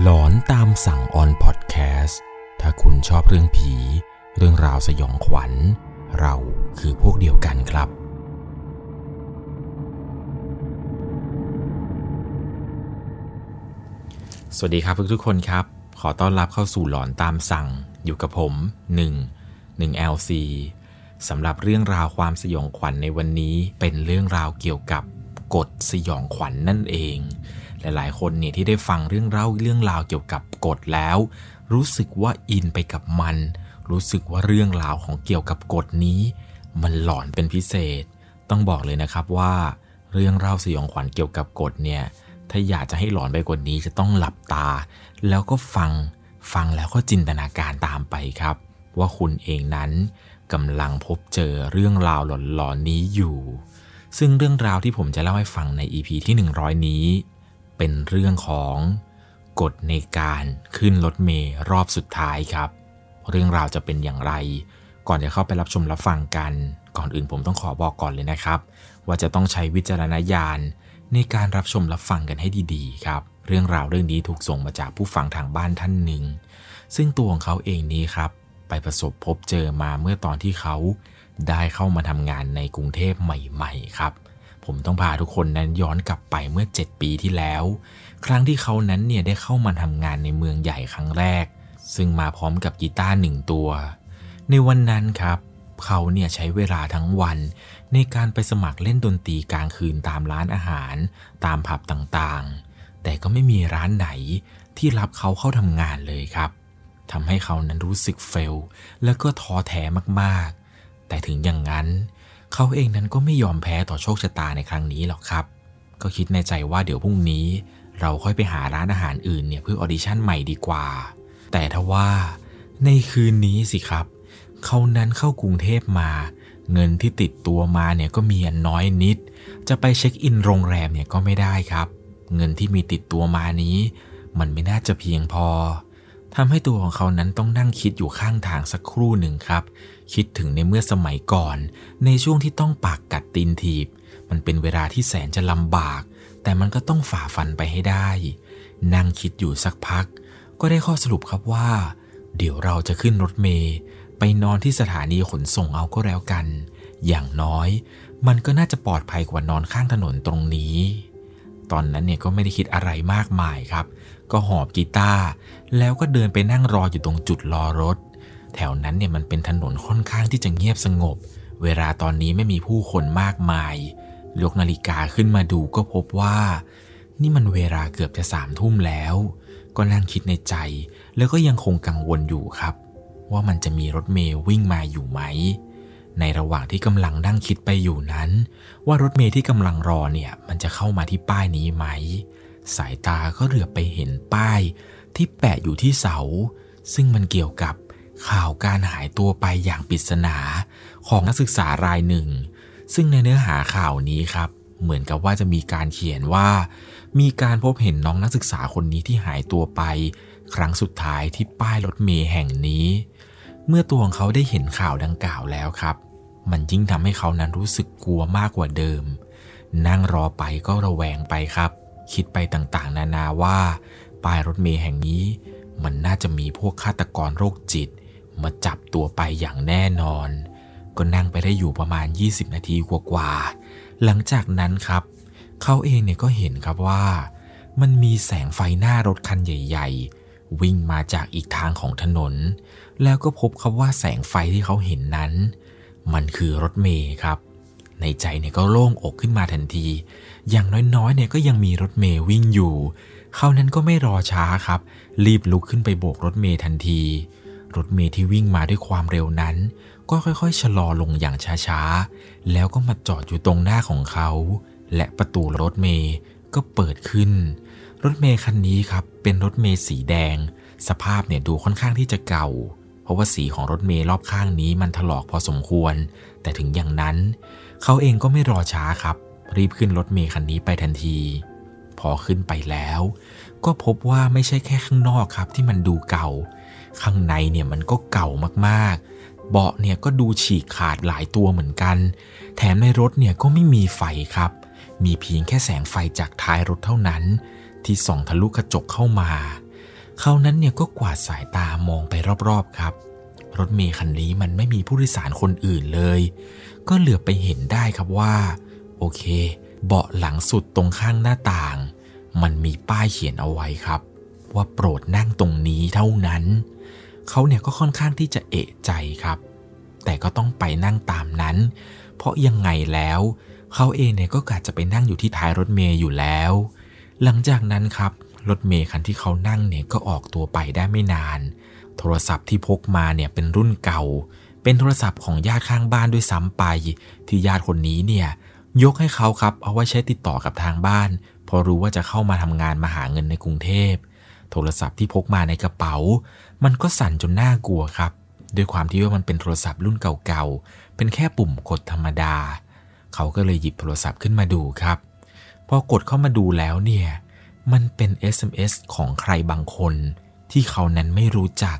หลอนตามสั่งออนพอดแคสต์ถ้าคุณชอบเรื่องผี เรื่องราวสยองขวัญ เราคือพวกเดียวกันครับ สวัสดีครับทุกทุกๆคนครับ ขอต้อนรับเข้าสู่หลอนตามสั่งอยู่กับผม 1 1 LC สำหรับเรื่องราวความสยองขวัญในวันนี้เป็นเรื่องราวเกี่ยวกับกฎสยองขวัญนนั่นเอง หลาย ๆ คนเนี่ยที่ได้ฟังเรื่องเล่าเรื่องราวเกี่ยวกับกฎแล้ว รู้สึกว่าอินไปกับมัน รู้สึกว่าเรื่องราวของเกี่ยวกับกฎนี้ มันหลอนเป็นพิเศษ ต้องบอกเลยนะครับว่า เรื่องเล่าสยองขวัญเกี่ยวกับกฎเนี่ยถ้าอยากจะให้หลอนไปกว่านี้จะต้องหลับตา แล้วก็ฟังฟังแล้วก็จินตนาการตามไปครับ ว่าคุณเองนั้นกำลังพบเจอเรื่องราวหลอนๆนี้อยู่ ซึ่งเรื่องราวที่ผมจะเล่าให้ฟังใน EP ที่ 100 นี้ เป็นเรื่องของกฎในการขึ้นรถเมล์รอบสุดท้ายครับ เรื่องราวจะเป็นอย่างไร ก่อนจะเข้าไปรับชมรับฟังกัน ก่อนอื่นผมต้องขอบอกก่อนเลยนะครับ ว่าจะต้องใช้วิจารณญาณในการรับชมรับฟังกันให้ดีๆ ครับ เรื่องราวเรื่องนี้ถูกส่งมาจากผู้ฟังทางบ้านท่านหนึ่ง ซึ่งตัวของเขาเองนี้ครับ ไปประสบพบเจอมาเมื่อตอนที่เขาได้เข้ามาทำงานในกรุงเทพใหม่ ๆ ครับ ผมต้องพาทุกคนนั้นย้อนกลับไปเมื่อ 7 ปีที่แล้ว ครั้งที่เขานั้นเนี่ยได้เข้ามาทำงานในเมืองใหญ่ครั้งแรก ซึ่งมาพร้อมกับกีตาร์หนึ่งตัว ในวันนั้นครับ เขาเนี่ยใช้เวลาทั้งวัน ในการไปสมัครเล่นดนตรีกลางคืนตามร้านอาหาร ตามผับต่างๆ แต่ก็ไม่มีร้านไหนที่รับเขาเข้าทำงานเลยครับทำให้เขานั้นรู้สึก fail แล้วก็ท้อแท้มากๆ แต่ถึงอย่างนั้น เขาเองนั้นก็ไม่ยอมแพ้ต่อโชคชะตาในครั้งนี้หรอกครับ ก็คิดในใจว่าเดี๋ยวพรุ่งนี้ เราค่อยไปหาร้านอาหารอื่นเนี่ยเพื่อ audition ใหม่ดีกว่า แต่ทว่า ในคืนนี้สิครับ เขานั้นเข้ากรุงเทพมา เงินที่ติดตัวมาเนี่ยก็มีอันน้อยนิด จะไป check in โรงแรมเนี่ยก็ไม่ได้ครับ เงินที่มีติดตัวมานี้ มันไม่น่าจะเพียงพอทำให้ตัวของเขานั้นต้องนั่งคิดอยู่ข้างทางสักครู่หนึ่งครับ คิดถึงในเมื่อสมัยก่อน ในช่วงที่ต้องปากกัดตีนถีบ มันเป็นเวลาที่แสนจะลำบาก แต่มันก็ต้องฝ่าฟันไปให้ได้ นั่งคิดอยู่สักพัก ก็ได้ข้อสรุปครับว่า เดี๋ยวเราจะขึ้นรถเมย์ไปนอนที่สถานีขนส่งเอาก็แล้วกัน อย่างน้อย มันก็น่าจะปลอดภัยกว่านอนข้างถนนตรงนี้ ตอนนั้นเนี่ยก็ไม่ได้คิดอะไรมากมายครับ ก็หอบกีตาร์แล้วก็เดินไปนั่งรออยู่ตรงจุดรอรถ แถวนั้นเนี่ยมันเป็นถนนค่อนข้างที่จะเงียบสงบ เวลาตอนนี้ไม่มีผู้คนมากมายยกนาฬิกาขึ้นมาดูก็พบว่า นี่มันเวลาเกือบจะสามทุ่มแล้ว ก็นั่งคิดในใจ แล้วก็ยังคงกังวลอยู่ครับ ว่ามันจะมีรถเมย์วิ่งมาอยู่ไหม ในระหว่างที่กำลังนั่งคิดไปอยู่นั้น ว่ารถเมย์ที่กำลังรอเนี่ยมันจะเข้ามาที่ป้ายนี้ไหม สายตาก็เหลือบไปเห็นป้าย ที่แปะอยู่ที่เสา ซึ่งมันเกี่ยวกับ ข่าวการหายตัวไปอย่างปริศนาของนักศึกษารายหนึ่ง ซึ่งในเนื้อหาข่าวนี้ครับ เหมือนกับว่าจะมีการเขียนว่า มีการพบเห็นน้องนักศึกษาคนนี้ที่หายตัวไป ครั้งสุดท้ายที่ป้ายรถเมล์แห่งนี้ เมื่อตัวของเขาได้เห็นข่าวดังกล่าวแล้วครับ มันยิ่งทำให้เขานั้นรู้สึกกลัวมากกว่าเดิม นั่งรอไปก็ระแวงไปครับ คิดไปต่างๆ นานาว่าป้ายรถเมล์แห่งนี้ มันน่าจะมีพวกฆาตกรโรคจิต มาจับตัวไปอย่างแน่นอน ก็นั่งไปได้อยู่ประมาณ 20 นาทีกว่าๆหลังจากนั้นครับ เขาเองเนี่ยก็เห็นครับว่า มันมีแสงไฟหน้ารถคันใหญ่ ๆ วิ่งมาจากอีกทางของถนน แล้วก็พบครับว่าแสงไฟที่เขาเห็นนั้น มันคือรถเมย์ครับ ในใจเนี่ยก็โล่งอกขึ้นมาทันที อย่างน้อยๆเนี่ยก็ยังมีรถเมย์วิ่งอยู่เขานั้นก็ไม่รอช้าครับ รีบลุกขึ้นไปโบกรถเมย์ทันที รถเมย์ที่วิ่งมาด้วยความเร็วนั้น ก็ค่อยๆ ชะลอลงอย่างช้าๆ แล้วก็มาจอดอยู่ตรงหน้าของเขา และประตูรถเมย์ก็เปิดขึ้น รถเมย์คันนี้ครับ เป็นรถเมย์สีแดง สภาพเนี่ยดูค่อนข้างที่จะเก่า เพราะว่าสีของรถเมย์รอบข้างนี้มันถลอกพอสมควร แต่ถึงอย่างนั้น เขาเองก็ไม่รอช้าครับ รีบขึ้นรถเมย์คันนี้ไปทันทีพอขึ้นไปแล้ว ก็พบว่าไม่ใช่แค่ข้างนอกครับที่มันดูเก่า ข้างในเนี่ยมันก็เก่ามากๆ เบาะเนี่ยก็ดูฉีกขาดหลายตัวเหมือนกัน แถมในรถเนี่ยก็ไม่มีไฟครับ มีเพียงแค่แสงไฟจากท้ายรถเท่านั้น ที่ส่องทะลุกระจกเข้ามา เขานั้นเนี่ยก็กวาดสายตามองไปรอบๆครับรถเมย์คันนี้มันไม่มีผู้โดยสารคนอื่นเลย ก็เหลือไปเห็นได้ครับว่า โอเค เบาะหลังสุดตรงข้างหน้าต่าง มันมีป้ายเขียนเอาไว้ครับ ว่าโปรดนั่งตรงนี้เท่านั้น เขาเนี่ยก็ค่อนข้างที่จะเอะใจครับ แต่ก็ต้องไปนั่งตามนั้น เพราะยังไงแล้ว เขาเองเนี่ยก็กะจะไปนั่งอยู่ที่ท้ายรถเมย์อยู่แล้ว หลังจากนั้นครับรถเมย์คันที่เขานั่งเนี่ยก็ออกตัวไปได้ไม่นาน โทรศัพท์ที่พกมาเนี่ยเป็นรุ่นเก่า เป็นโทรศัพท์ของญาติข้างบ้านด้วยซ้ำไป ที่ญาติคนนี้เนี่ยยกให้เขาครับเอาไว้ใช้ติดต่อกับทางบ้าน พอรู้ว่าจะเข้ามาทำงานมาหาเงินในกรุงเทพ โทรศัพท์ที่พกมาในกระเป๋า มันก็สั่นจนน่ากลัวครับ ด้วยความที่ว่ามันเป็นโทรศัพท์รุ่นเก่าๆ เป็นแค่ปุ่มกดธรรมดา เขาก็เลยหยิบโทรศัพท์ขึ้นมาดูครับ พอกดเข้ามาดูแล้วเนี่ย มันเป็น SMS ของใครบางคน ที่เขานั้นไม่รู้จัก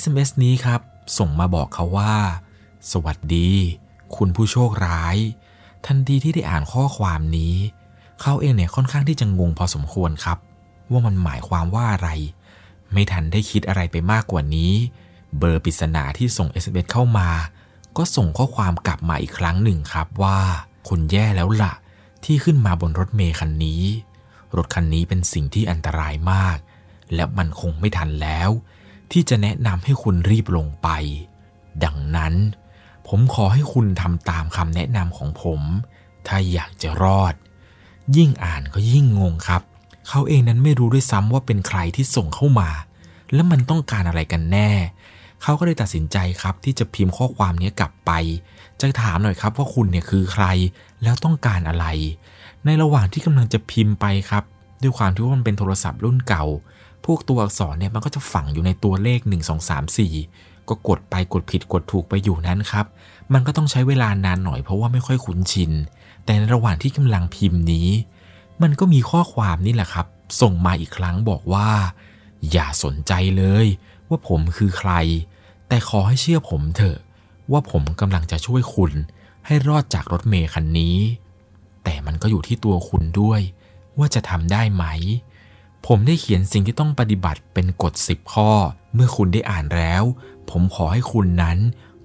SMS นี้ครับ ส่งมาบอกเขาว่า สวัสดี คุณผู้โชคร้าย ทันทีที่ได้อ่านข้อความนี้ เขาเองเนี่ยค่อนข้างที่จะงงพอสมควรครับ ว่ามันหมายความว่าอะไร ไม่ทันได้คิดอะไรไปมากกว่านี้ เบอร์ปริศนาที่ส่ง SMS เข้ามา ก็ส่งข้อความกลับมาอีกครั้งหนึ่งครับว่า คุณแย่แล้วละ่ะ ที่ขึ้นมาบนรถเมย์คันนี้ รถคันนี้เป็นสิ่งที่อันตรายมาก และมันคงไม่ทันแล้ว ที่จะแนะนำให้คุณรีบลงไป ดังนั้น ผมขอให้คุณทำตามคำแนะนำของผม ถ้าอยากจะรอด ยิ่งอ่านก็ยิ่งงงครับ เขาเองนั้นไม่รู้ด้วยซ้ำว่าเป็นใครที่ส่งเข้ามา และมันต้องการอะไรกันแน่ เขาก็เลยตัดสินใจครับที่จะพิมพ์ข้อความนี้กลับไป จะถามหน่อยครับว่าคุณเนี่ยคือใคร แล้วต้องการอะไร ในระหว่างที่กำลังจะพิมพ์ไปครับ ด้วยความที่ว่ามันเป็นโทรศัพท์รุ่นเก่า พวกตัวอักษรเนี่ยมันก็จะฝังอยู่ในตัวเลข 1 2 3 4 ก็กดไปกดผิดกดถูกไปอยู่นั้นครับ มันก็ต้องใช้เวลานานหน่อยเพราะว่าไม่ค่อยคุ้นชิน แต่ในระหว่างที่กำลังพิมพ์นี้ มันก็มีข้อความนี่แหละครับ ส่งมาอีกครั้งบอกว่า อย่าสนใจเลยว่าผมคือใคร แต่ขอให้เชื่อผมเถอะ ว่าผมกำลังจะช่วยคุณให้รอดจากรถเมย์คันนี้ แต่มันก็อยู่ที่ตัวคุณด้วย ว่าจะทำได้ไหม ผมได้เขียนสิ่งที่ต้องปฏิบัติเป็นกฎ 10 ข้อ เมื่อคุณได้อ่านแล้ว ผมขอให้คุณนั้น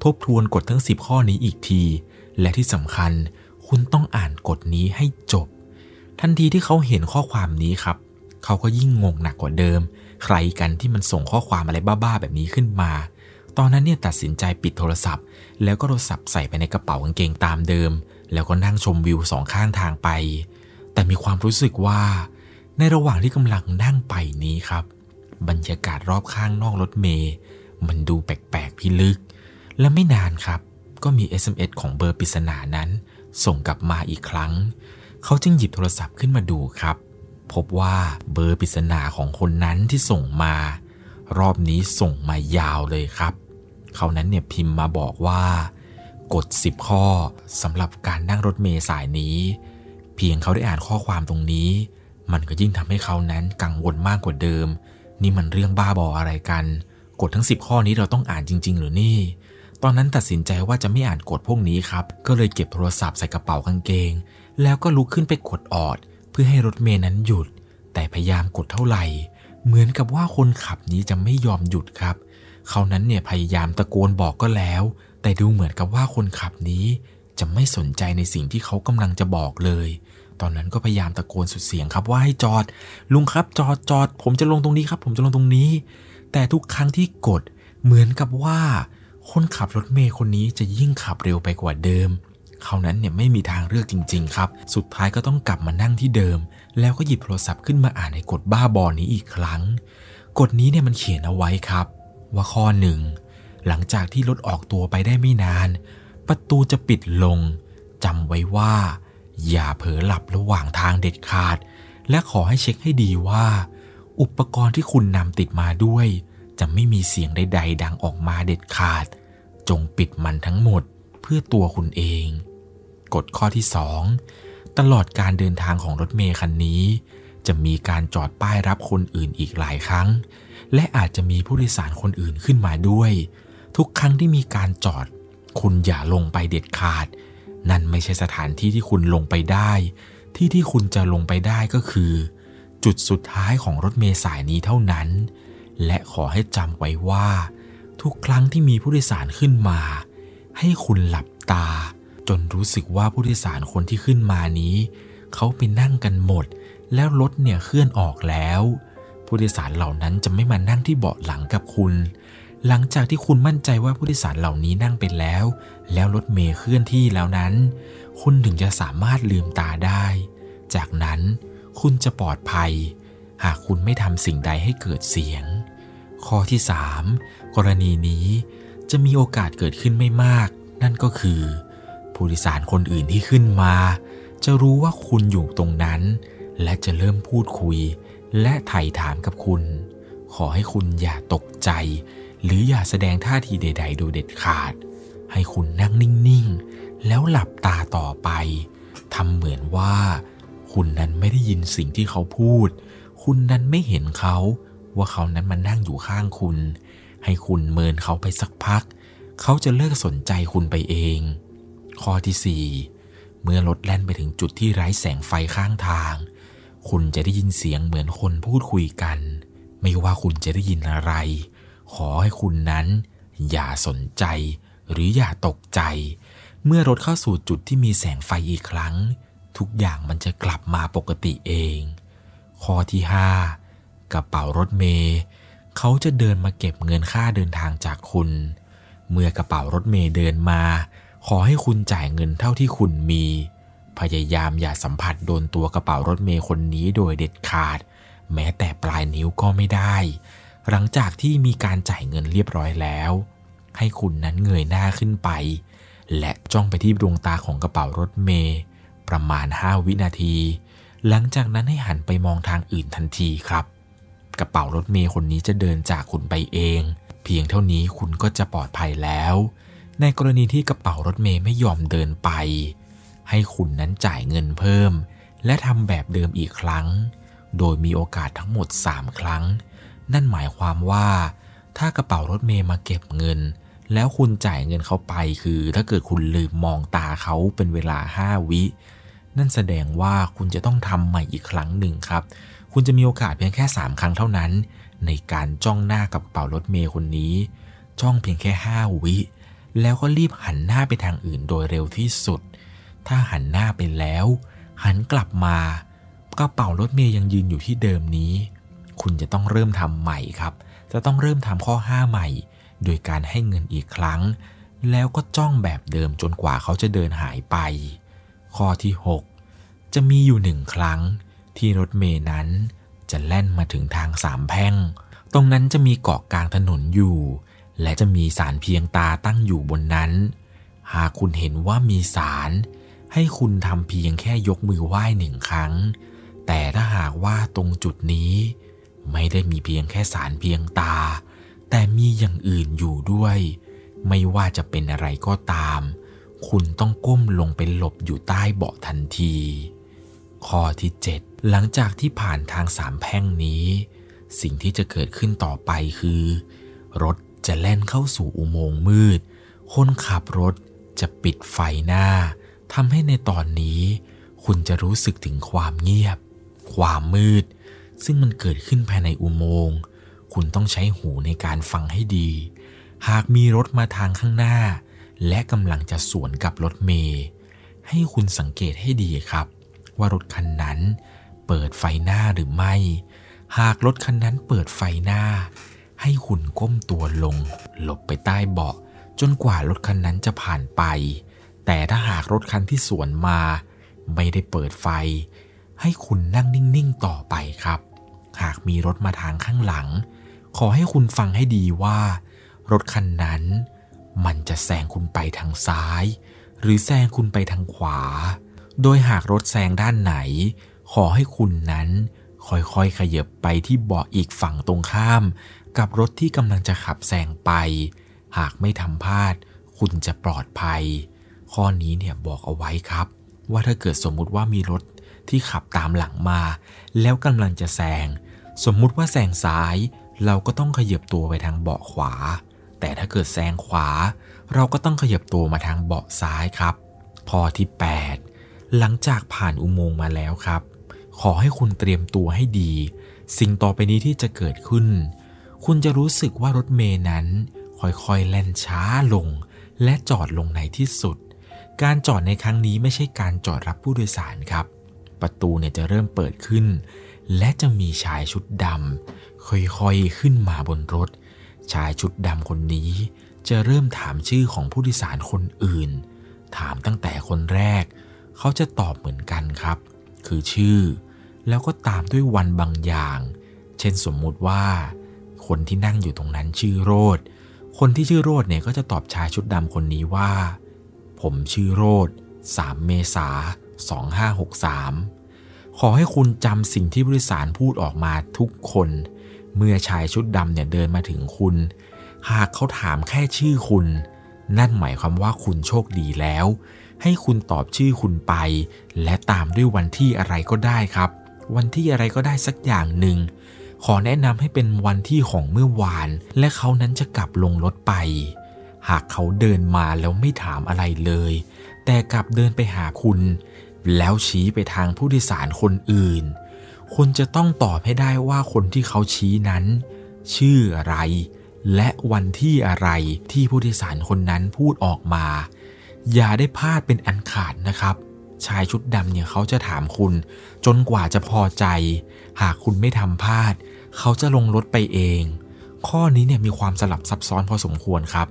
ทบทวนกฎทั้ง 10 ข้อนี้อีกที และที่สำคัญ คุณต้องอ่านกฎนี้ให้จบ ทันทีที่เขาเห็นข้อความนี้ครับ เขาก็ยิ่งงงหนักกว่าเดิม ใครกันที่มันส่งข้อความอะไรบ้าๆแบบนี้ขึ้นมา ตอนนั้นเนี่ยตัดสินใจปิดโทรศัพท์ แล้วก็โทรศัพท์ใส่ไปในกระเป๋ากางเกงตามเดิม แล้วก็นั่งชมวิวสองข้างทางไป แต่มีความรู้สึกว่า ในระหว่างที่กำลังนั่งไปนี้ครับ บรรยากาศรอบข้างนอกรถเมย์มันดูแปลกๆพิลึก และไม่นานครับ ก็มี SMS ของเบอร์ปริศนานั้น ส่งกลับมาอีกครั้ง เขาจึงหยิบโทรศัพท์ขึ้นมาดูครับ พบว่าเบอร์ปริศนาของคนนั้นที่ส่งมา รอบนี้ส่งมายาวเลยครับ เขานั้นเนี่ยพิมพ์มาบอกว่ากฎ10 ข้อสำหรับการนั่งรถเมล์สายนี้ เพียงเขาได้อ่านข้อความตรงนี้ มันก็ยิ่งทำให้เขานั้นกังวลมากกว่าเดิม นี่มันเรื่องบ้าบออะไรกันกฎทั้ง 10 ข้อนี้เราต้องอ่านจริง ๆ หรือนี่ ตอนนั้นตัดสินใจว่าจะไม่อ่านกฎพวกนี้ครับ ก็เลยเก็บโทรศัพท์ใส่กระเป๋ากางเกง แล้วก็ลุกขึ้นไปกดออด เพื่อให้รถเมล์นั้นหยุด แต่พยายามกดเท่าไหร่ เหมือนกับว่าคนขับนี้จะไม่ยอมหยุดครับ เขานั้นเนี่ยพยายามตะโกนบอกก็แล้ว แต่ดูเหมือนกับว่าคนขับนี้ จะไม่สนใจในสิ่งที่เขากำลังจะบอกเลย ตอนนั้นก็พยายามตะโกนสุดเสียงครับว่าให้จอด ลุงครับจอดจอด ผมจะลงตรงนี้ครับ ผมจะลงตรงนี้ แต่ทุกครั้งที่กดเหมือนกับว่า คนขับรถเมย์คนนี้จะยิ่งขับเร็วไปกว่าเดิม เขานั้นเนี่ยไม่มีทางเลือกจริง ๆ ครับ สุดท้ายก็ต้องกลับมานั่งที่เดิม แล้วก็หยิบโทรศัพท์ขึ้นมาอ่านในกฎบ้าบอนี้อีกครั้ง กฎนี้เนี่ยมันเขียนเอาไว้ครับ ว่าข้อหนึ่งหลังจากที่รถออกตัวไปได้ไม่นาน ประตูจะปิดลงจำไว้ว่า อย่าเผลอหลับระหว่างทางเด็ดขาด และขอให้เช็คให้ดีว่า อุปกรณ์ที่คุณนำติดมาด้วย จะไม่มีเสียงใดๆดังออกมาเด็ดขาด จงปิดมันทั้งหมดเพื่อตัวคุณเอง กฎข้อที่ 2 ตลอดการเดินทางของรถเมย์คันนี้ จะมีการจอดป้ายรับคนอื่นอีกหลายครั้ง และอาจจะมีผู้โดยสารคนอื่นขึ้นมาด้วย ทุกครั้งที่มีการจอด คุณอย่าลงไปเด็ดขาด นั่นไม่ใช่สถานที่ที่คุณลงไปได้ ที่ที่คุณจะลงไปได้ก็คือ จุดสุดท้ายของรถเมล์สายนี้เท่านั้น และขอให้จำไว้ว่า ทุกครั้งที่มีผู้โดยสารขึ้นมา ให้คุณหลับตา จนรู้สึกว่าผู้โดยสารคนที่ขึ้นมานี้ เขาไปนั่งกันหมด แล้วรถเนี่ยเคลื่อนออกแล้ว ผู้โดยสารเหล่านั้นจะไม่มานั่งที่เบาะหลังกับคุณ หลังจากที่คุณมั่นใจว่าผู้โดยสารเหล่านี้นั่งไปแล้ว แล้วรถเมย์เคลื่อนที่แล้วนั้น คุณถึงจะสามารถลืมตาได้ จากนั้นคุณจะปลอดภัย หากคุณไม่ทำสิ่งใดให้เกิดเสียง ข้อที่ 3 กรณีนี้จะมีโอกาสเกิดขึ้นไม่มาก นั่นก็คือ ผู้โดยสารคนอื่นที่ขึ้นมา จะรู้ว่าคุณอยู่ตรงนั้น และจะเริ่มพูดคุย และไถ่ถามกับคุณ ขอให้คุณอย่าตกใจ หรืออย่าแสดงท่าทีใด ๆ โดยเด็ดขาด ให้คุณนั่งนิ่งๆ แล้วหลับตาต่อไปทำเหมือนว่า คุณนั้นไม่ได้ยินสิ่งที่เขาพูด คุณนั้นไม่เห็นเขา ว่าเขานั้นมานั่งอยู่ข้างคุณ ให้คุณเมินเขาไปสักพัก เขาจะเลิกสนใจคุณไปเอง ข้อที่ 4 เมื่อรถแล่นไปถึงจุดที่ไร้แสงไฟข้างทาง คุณจะได้ยินเสียงเหมือนคนพูดคุยกัน ไม่ว่าคุณจะได้ยินอะไร ขอให้คุณนั้น อย่าสนใจ หรืออย่าตกใจ เมื่อรถเข้าสู่จุดที่มีแสงไฟอีกครั้ง ทุกอย่างมันจะกลับมาปกติเอง ข้อที่5 กระเป๋ารถเมย์เขาจะเดินมาเก็บเงินค่าเดินทางจากคุณ เมื่อกระเป๋ารถเมย์เดินมา ขอให้คุณจ่ายเงินเท่าที่คุณมี พยายามอย่าสัมผัสโดนตัวกระเป๋ารถเมย์คนนี้โดยเด็ดขาด แม้แต่ปลายนิ้วก็ไม่ได้ หลังจากที่มีการจ่ายเงินเรียบร้อยแล้ว ให้คุณนั้นเงยหน้าขึ้นไป และจ้องไปที่ดวงตาของกระเป๋ารถเมย์ประมาณ 5 วินาที หลังจากนั้นให้หันไปมองทางอื่นทันทีครับ กระเป๋ารถเมย์คนนี้จะเดินจากคุณไปเอง เพียงเท่านี้คุณก็จะปลอดภัยแล้ว ในกรณีที่กระเป๋ารถเมย์ไม่ยอมเดินไป ให้คุณนั้นจ่ายเงินเพิ่ม และทำแบบเดิมอีกครั้ง โดยมีโอกาสทั้งหมด 3 ครั้ง นั่นหมายความว่า ถ้ากระเป๋ารถเมย์มาเก็บเงิน แล้วคุณจ่ายเงินเขาไป คือถ้าเกิดคุณลืมมองตาเขาเป็นเวลา 5 วิ นั่นแสดงว่าคุณจะต้องทำใหม่อีกครั้งหนึ่งครับ คุณจะมีโอกาสเพียงแค่ 3 ครั้งเท่านั้น ในการจ้องหน้ากับกระเป๋ารถเมย์คนนี้ จ้องเพียงแค่ 5 วิ แล้วก็รีบหันหน้าไปทางอื่นโดยเร็วที่สุด ถ้าหันหน้าไปแล้ว หันกลับมากระเป๋ารถเมย์ยังยืนอยู่ที่เดิมนี้ คุณจะต้องเริ่มทำใหม่ครับ จะต้องเริ่มทำข้อ 5 ใหม่ โดยการให้เงินอีกครั้ง แล้วก็จ้องแบบเดิมจนกว่าเขาจะเดินหายไป ข้อที่ 6 จะมีอยู่หนึ่งครั้ง ที่รถเมย์นั้นจะแล่นมาถึงทางสามแพร่ง ตรงนั้นจะมีเกาะกลางถนนอยู่ และจะมีสารเพียงตาตั้งอยู่บนนั้น หากคุณเห็นว่ามีสารให้คุณทำเพียงแค่ยกมือไหว้หนึ่งครั้ง แต่ถ้าหากว่าตรงจุดนี้ ไม่ได้มีเพียงแค่สารเพียงตา แต่มีอย่างอื่นอยู่ด้วย ไม่ว่าจะเป็นอะไรก็ตาม คุณต้องก้มลงไปหลบอยู่ใต้เบาะทันที ข้อที่ 7 หลังจากที่ผ่านทางสามแพร่งนี้ สิ่งที่จะเกิดขึ้นต่อไปคือ รถจะแล่นเข้าสู่อุโมงค์มืด คนขับรถจะปิดไฟหน้าทำให้ในตอนนี้ คุณจะรู้สึกถึงความเงียบ ความมืด ซึ่งมันเกิดขึ้นภายในอุโมงค์คุณต้องใช้หูในการฟังให้ดี หากมีรถมาทางข้างหน้า และกำลังจะสวนกับรถเมย์ให้คุณสังเกตให้ดีครับ ว่ารถคันนั้น เปิดไฟหน้าหรือไม่ หากรถคันนั้นเปิดไฟหน้า ให้คุณก้มตัวลง หลบไปใต้เบาะ จนกว่ารถคันนั้นจะผ่านไป แต่ถ้าหากรถคันที่สวนมา ไม่ได้เปิดไฟ ให้คุณนั่งนิ่งๆต่อไปครับ หากมีรถมาทางข้างหลัง ขอให้คุณฟังให้ดีว่า รถคันนั้น มันจะแซงคุณไปทางซ้าย หรือแซงคุณไปทางขวา โดยหากรถแซงด้านไหน ขอให้คุณนั้นค่อยๆขยับไปที่เบาะอีกฝั่งตรงข้าม กับรถที่กำลังจะขับแซงไป หากไม่ทำพลาด คุณจะปลอดภัย ข้อนี้เนี่ยบอกเอาไว้ครับ ว่าถ้าเกิดสมมุติว่ามีรถที่ขับตามหลังมา แล้วกำลังจะแซงสมมุติว่าแซงซ้าย เราก็ต้องขยับตัวไปทางเบาะขวา แต่ถ้าเกิดแซงขวา เราก็ต้องขยับตัวมาทางเบาะซ้ายครับข้อที่ 8 หลังจากผ่านอุโมงค์มาแล้วครับ ขอให้คุณเตรียมตัวให้ดี สิ่งต่อไปนี้ที่จะเกิดขึ้น คุณจะรู้สึกว่ารถเมย์นั้น ค่อยๆแล่นช้าลง และจอดลงในที่สุด การจอดในครั้งนี้ไม่ใช่การจอดรับผู้โดยสารครับ ประตูเนี่ยจะเริ่มเปิดขึ้น และจะมีชายชุดดำค่อยๆขึ้นมาบนรถ ชายชุดดำคนนี้ จะเริ่มถามชื่อของผู้โดยสารคนอื่น ถามตั้งแต่คนแรก เขาจะตอบเหมือนกันครับ คือชื่อ แล้วก็ตามด้วยวันบางอย่าง เช่นสมมุติว่า คนที่นั่งอยู่ตรงนั้นชื่อโรดคนที่ชื่อโรดเนี่ยก็จะตอบชายชุดดำคนนี้ว่า ผมชื่อโรด3 เมษา 2563 ขอให้คุณจำสิ่งที่ผู้โดยสารพูดออกมาทุกคน เมื่อชายชุดดำเนี่ยเดินมาถึงคุณ หากเขาถามแค่ชื่อคุณ นั่นหมายความว่าคุณโชคดีแล้ว ให้คุณตอบชื่อคุณไป และตามด้วยวันที่อะไรก็ได้ครับ วันที่อะไรก็ได้สักอย่างหนึ่ง ขอแนะนำให้เป็นวันที่ของเมื่อวาน และเขานั้นจะกลับลงรถไป หากเขาเดินมาแล้วไม่ถามอะไรเลย แต่กลับเดินไปหาคุณ แล้วชี้ไปทางผู้โดยสารคนอื่น คุณจะต้องตอบให้ได้ว่าคนที่เขาชี้นั้น ชื่ออะไร และวันที่อะไรที่ผู้โดยสารคนนั้นพูดออกมา อย่าได้พลาดเป็นอันขาดนะครับ ชายชุดดำเนี่ยเขาจะถามคุณ จนกว่าจะพอใจ หากคุณไม่ทำพลาด เขาจะลงรถไปเอง ข้อนี้เนี่ยมีความสลับซับซ้อนพอสมควรครับ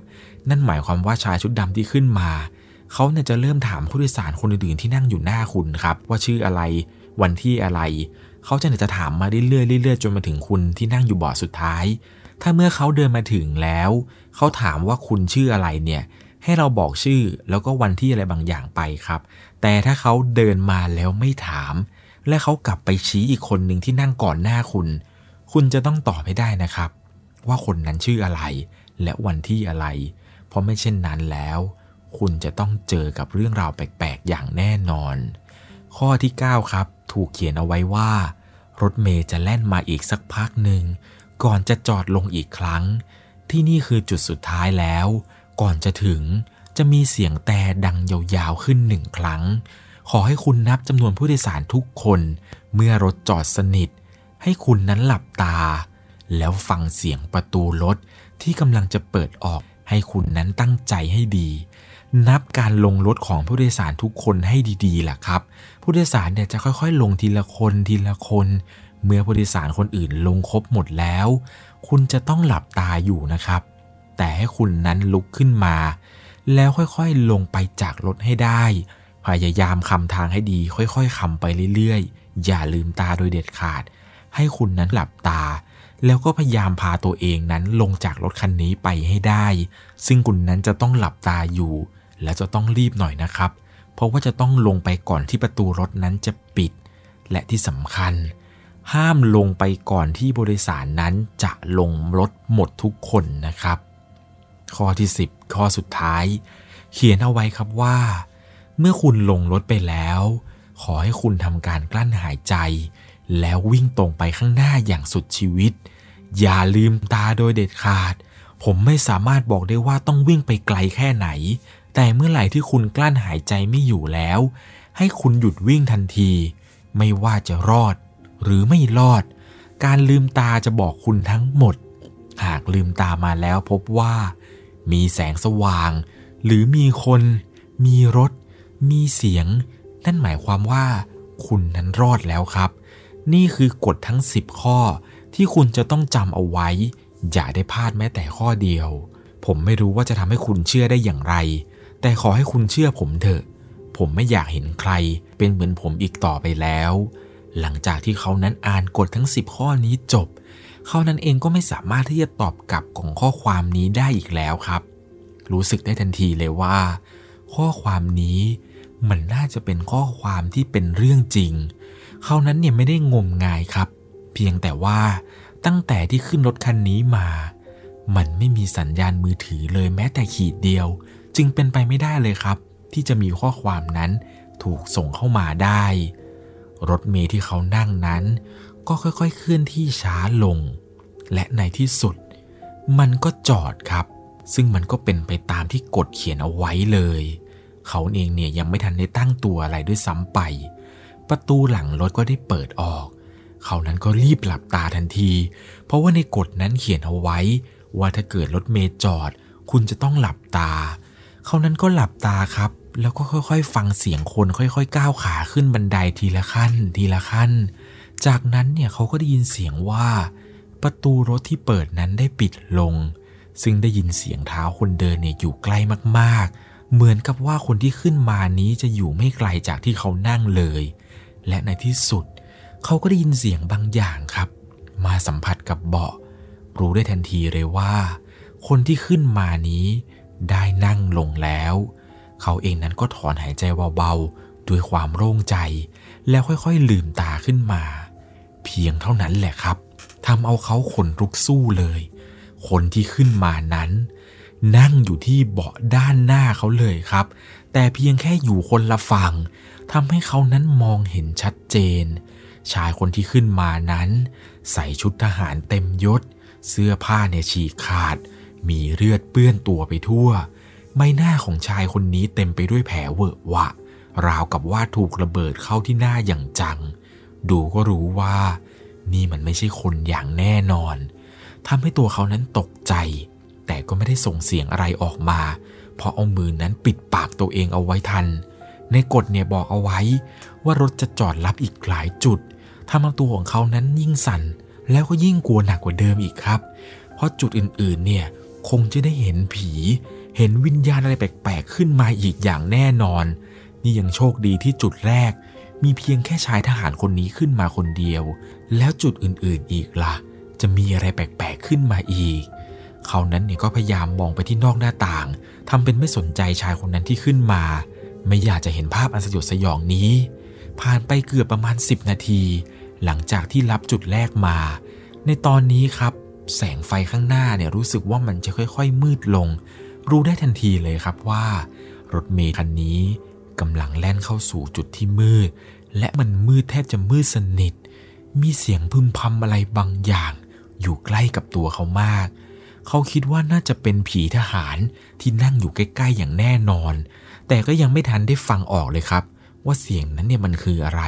นั่นหมายความว่าชายชุดดำที่ขึ้นมา เขาเนี่ยจะเริ่มถามผู้โดยสารคนอื่นๆที่นั่งอยู่หน้าคุณครับ ว่าชื่ออะไร วันที่อะไร เขาจะเนี่ยจะถามมาเรื่อยๆเรื่อยๆจนมาถึงคุณที่นั่งอยู่เบาะสุดท้าย ถ้าเมื่อเขาเดินมาถึงแล้ว เขาถามว่าคุณชื่ออะไรเนี่ยให้เราบอกชื่อแล้วก็วันที่อะไรบางอย่างไปครับ แต่ถ้าเขาเดินมาแล้วไม่ถาม และเขากลับไปชี้อีกคนหนึ่งที่นั่งก่อนหน้าคุณ คุณจะต้องตอบให้ได้นะครับ ว่าคนนั้นชื่ออะไร และวันที่อะไร เพราะไม่เช่นนั้นแล้ว คุณจะต้องเจอกับเรื่องราวแปลกๆอย่างแน่นอน ข้อที่ 9 ครับ ถูกเขียนเอาไว้ว่า รถเมย์จะแล่นมาอีกสักพักหนึ่งก่อนจะจอดลงอีกครั้ง ที่นี่คือจุดสุดท้ายแล้ว ก่อนจะถึง จะมีเสียงแต่ดังยาวๆขึ้นหนึ่งครั้ง ขอให้คุณนับจำนวนผู้โดยสารทุกคนเมื่อรถจอดสนิท ให้คุณนั้นหลับตา แล้วฟังเสียงประตูรถที่กำลังจะเปิดออกให้คุณนั้นตั้งใจให้ดี นับการลงรถของผู้โดยสารทุกคนให้ดีๆล่ะครับ ผู้โดยสารเนี่ยจะค่อยๆ ลงทีละคนทีละคน เมื่อผู้โดยสารคนอื่นลงครบหมดแล้ว คุณจะต้องหลับตาอยู่นะครับ แต่ให้คุณนั้นลุกขึ้นมา แล้วค่อยๆลงไปจากรถให้ได้ พยายามคำทางให้ดี ค่อยๆคำไปเรื่อยๆ อย่าลืมตาโดยเด็ดขาด ให้คุณนั้นหลับตา แล้วก็พยายามพาตัวเองนั้นลงจากรถคันนี้ไปให้ได้ ซึ่งคุณนั้นจะต้องหลับตาอยู่ และจะต้องรีบหน่อยนะครับ เพราะว่าจะต้องลงไปก่อนที่ประตูรถนั้นจะปิด และที่สำคัญ ห้ามลงไปก่อนที่บริษัทนั้นจะลงรถหมดทุกคนนะครับ ข้อที่ 10 ข้อสุดท้าย เขียนเอาไว้ครับว่า เมื่อคุณลงรถไปแล้ว ขอให้คุณทำการกลั้นหายใจ แล้ววิ่งตรงไปข้างหน้าอย่างสุดชีวิต อย่าลืมตาโดยเด็ดขาด ผมไม่สามารถบอกได้ว่าต้องวิ่งไปไกลแค่ไหน แต่เมื่อไหร่ที่คุณกลั้นหายใจไม่อยู่แล้ว ให้คุณหยุดวิ่งทันที ไม่ว่าจะรอด หรือไม่รอด การลืมตาจะบอกคุณทั้งหมด หากลืมตามาแล้วพบว่า มีแสงสว่าง หรือมีคน มีรถ มีเสียง นั่นหมายความว่า คุณนั้นรอดแล้วครับ นี่คือกฎทั้ง 10 ข้อที่คุณจะต้องจำเอาไว้ อย่าได้พลาดแม้แต่ข้อเดียว ผมไม่รู้ว่าจะทำให้คุณเชื่อได้อย่างไร แต่ขอให้คุณเชื่อผมเถอะ ผมไม่อยากเห็นใคร เป็นเหมือนผมอีกต่อไปแล้ว หลังจากที่เขานั้นอ่านกฎทั้ง 10 ข้อนี้จบ เขานั้นเองก็ไม่สามารถที่จะตอบกลับของข้อความนี้ได้อีกแล้วครับ รู้สึกได้ทันทีเลยว่า ข้อความนี้มันน่าจะเป็นข้อความที่เป็นเรื่องจริง เขานั้นเนี่ยไม่ได้งมงายครับ เพียงแต่ว่าตั้งแต่ที่ขึ้นรถคันนี้มา มันไม่มีสัญญาณมือถือเลยแม้แต่ขีดเดียว จึงเป็นไปไม่ได้เลยครับ ที่จะมีข้อความนั้นถูกส่งเข้ามาได้ รถเมล์ที่เขานั่งนั้น ก็ค่อยๆ เคลื่อนที่ช้าลง และในที่สุด มันก็จอดครับ ซึ่งมันก็เป็นไปตามที่กฎเขียนเอาไว้เลย เขาเองเนี่ยยังไม่ทันได้ตั้งตัวอะไรด้วยซ้ำไป ประตูหลังรถก็ได้เปิดออก เขานั้นก็รีบหลับตาทันที เพราะว่าในกฎนั้นเขียนเอาไว้ ว่าถ้าเกิดรถเมย์จอด คุณจะต้องหลับตา เขานั้นก็หลับตาครับแล้วก็ค่อยๆ ฟังเสียงคนค่อย ๆ ก้าวขาขึ้นบันไดทีละขั้น ทีละขั้น จากนั้นเนี่ยเขาก็ได้ยินเสียงว่า ประตูรถที่เปิดนั้นได้ปิดลง ซึ่งได้ยินเสียงเท้าคนเดินเนี่ยอยู่ใกล้มากๆ เหมือนกับว่าคนที่ขึ้นมานี้จะอยู่ไม่ไกลจากที่เขานั่งเลย และในที่สุด เขาก็ได้ยินเสียงบางอย่างครับ มาสัมผัสกับเบาะ รู้ได้ทันทีเลยว่า คนที่ขึ้นมานี้ได้นั่งลงแล้ว เขาเองนั้นก็ถอนหายใจเบาๆด้วยความโล่งใจแล้วค่อยๆลืมตาขึ้นมา เพียงเท่านั้นแหละครับทำเอาเขาขนลุกสู้เลย คนที่ขึ้นมานั้น นั่งอยู่ที่เบาะด้านหน้าเขาเลยครับ แต่เพียงแค่อยู่คนละฝั่งทำให้เขานั้นมองเห็นชัดเจน ชายคนที่ขึ้นมานั้น ใส่ชุดทหารเต็มยศ เสื้อผ้าเนี่ยฉีกขาด มีเลือดเปื้อนตัวไปทั่ว ใบหน้าของชายคนนี้เต็มไปด้วยแผลเวอะวะ ราวกับว่าถูกระเบิดเข้าที่หน้าอย่างจัง ดูก็รู้ว่า นี่มันไม่ใช่คนอย่างแน่นอนทำให้ตัวเขานั้นตกใจ แต่ก็ไม่ได้ส่งเสียงอะไรออกมา เพราะเอามือนั้นปิดปากตัวเองเอาไว้ทัน ในกฎเนี่ยบอกเอาไว้ ว่ารถจะจอดรับอีกหลายจุดทำเอาตัวของเขานั้นยิ่งสั่น แล้วก็ยิ่งกลัวหนักกว่าเดิมอีกครับ เพราะจุดอื่นๆเนี่ยคงจะได้เห็นผี เห็นวิญญาณอะไรแปลกๆขึ้นมาอีกอย่างแน่นอน นี่ยังโชคดีที่จุดแรก มีเพียงแค่ชายทหารคนนี้ขึ้นมาคนเดียว แล้วจุดอื่นๆอีกละ่ะ จะมีอะไรแปลกๆขึ้นมาอีก เขานั้นเนี่ยก็พยายามมองไปที่นอกหน้าต่างทำเป็นไม่สนใจชายคนนั้นที่ขึ้นมา ไม่อยากจะเห็นภาพอันสยดสยองนี้ ผ่านไปเกือบประมาณ 10 นาที หลังจากที่รับจุดแรกมา ในตอนนี้ครับ แสงไฟข้างหน้าเนี่ยรู้สึกว่ามันจะค่อย ๆ มืดลง รู้ได้ทันทีเลยครับว่ารถเมล์คันนี้ กำลังแล่นเข้าสู่จุดที่มืด และมันมืดแทบจะมืดสนิท มีเสียงพึมพำอะไรบางอย่าง อยู่ใกล้กับตัวเขามาก เขาคิดว่าน่าจะเป็นผีทหารที่นั่งอยู่ใกล้ๆอย่างแน่นอน แต่ก็ยังไม่ทันได้ฟังออกเลยครับ ว่าเสียงนั้นเนี่ยมันคืออะไร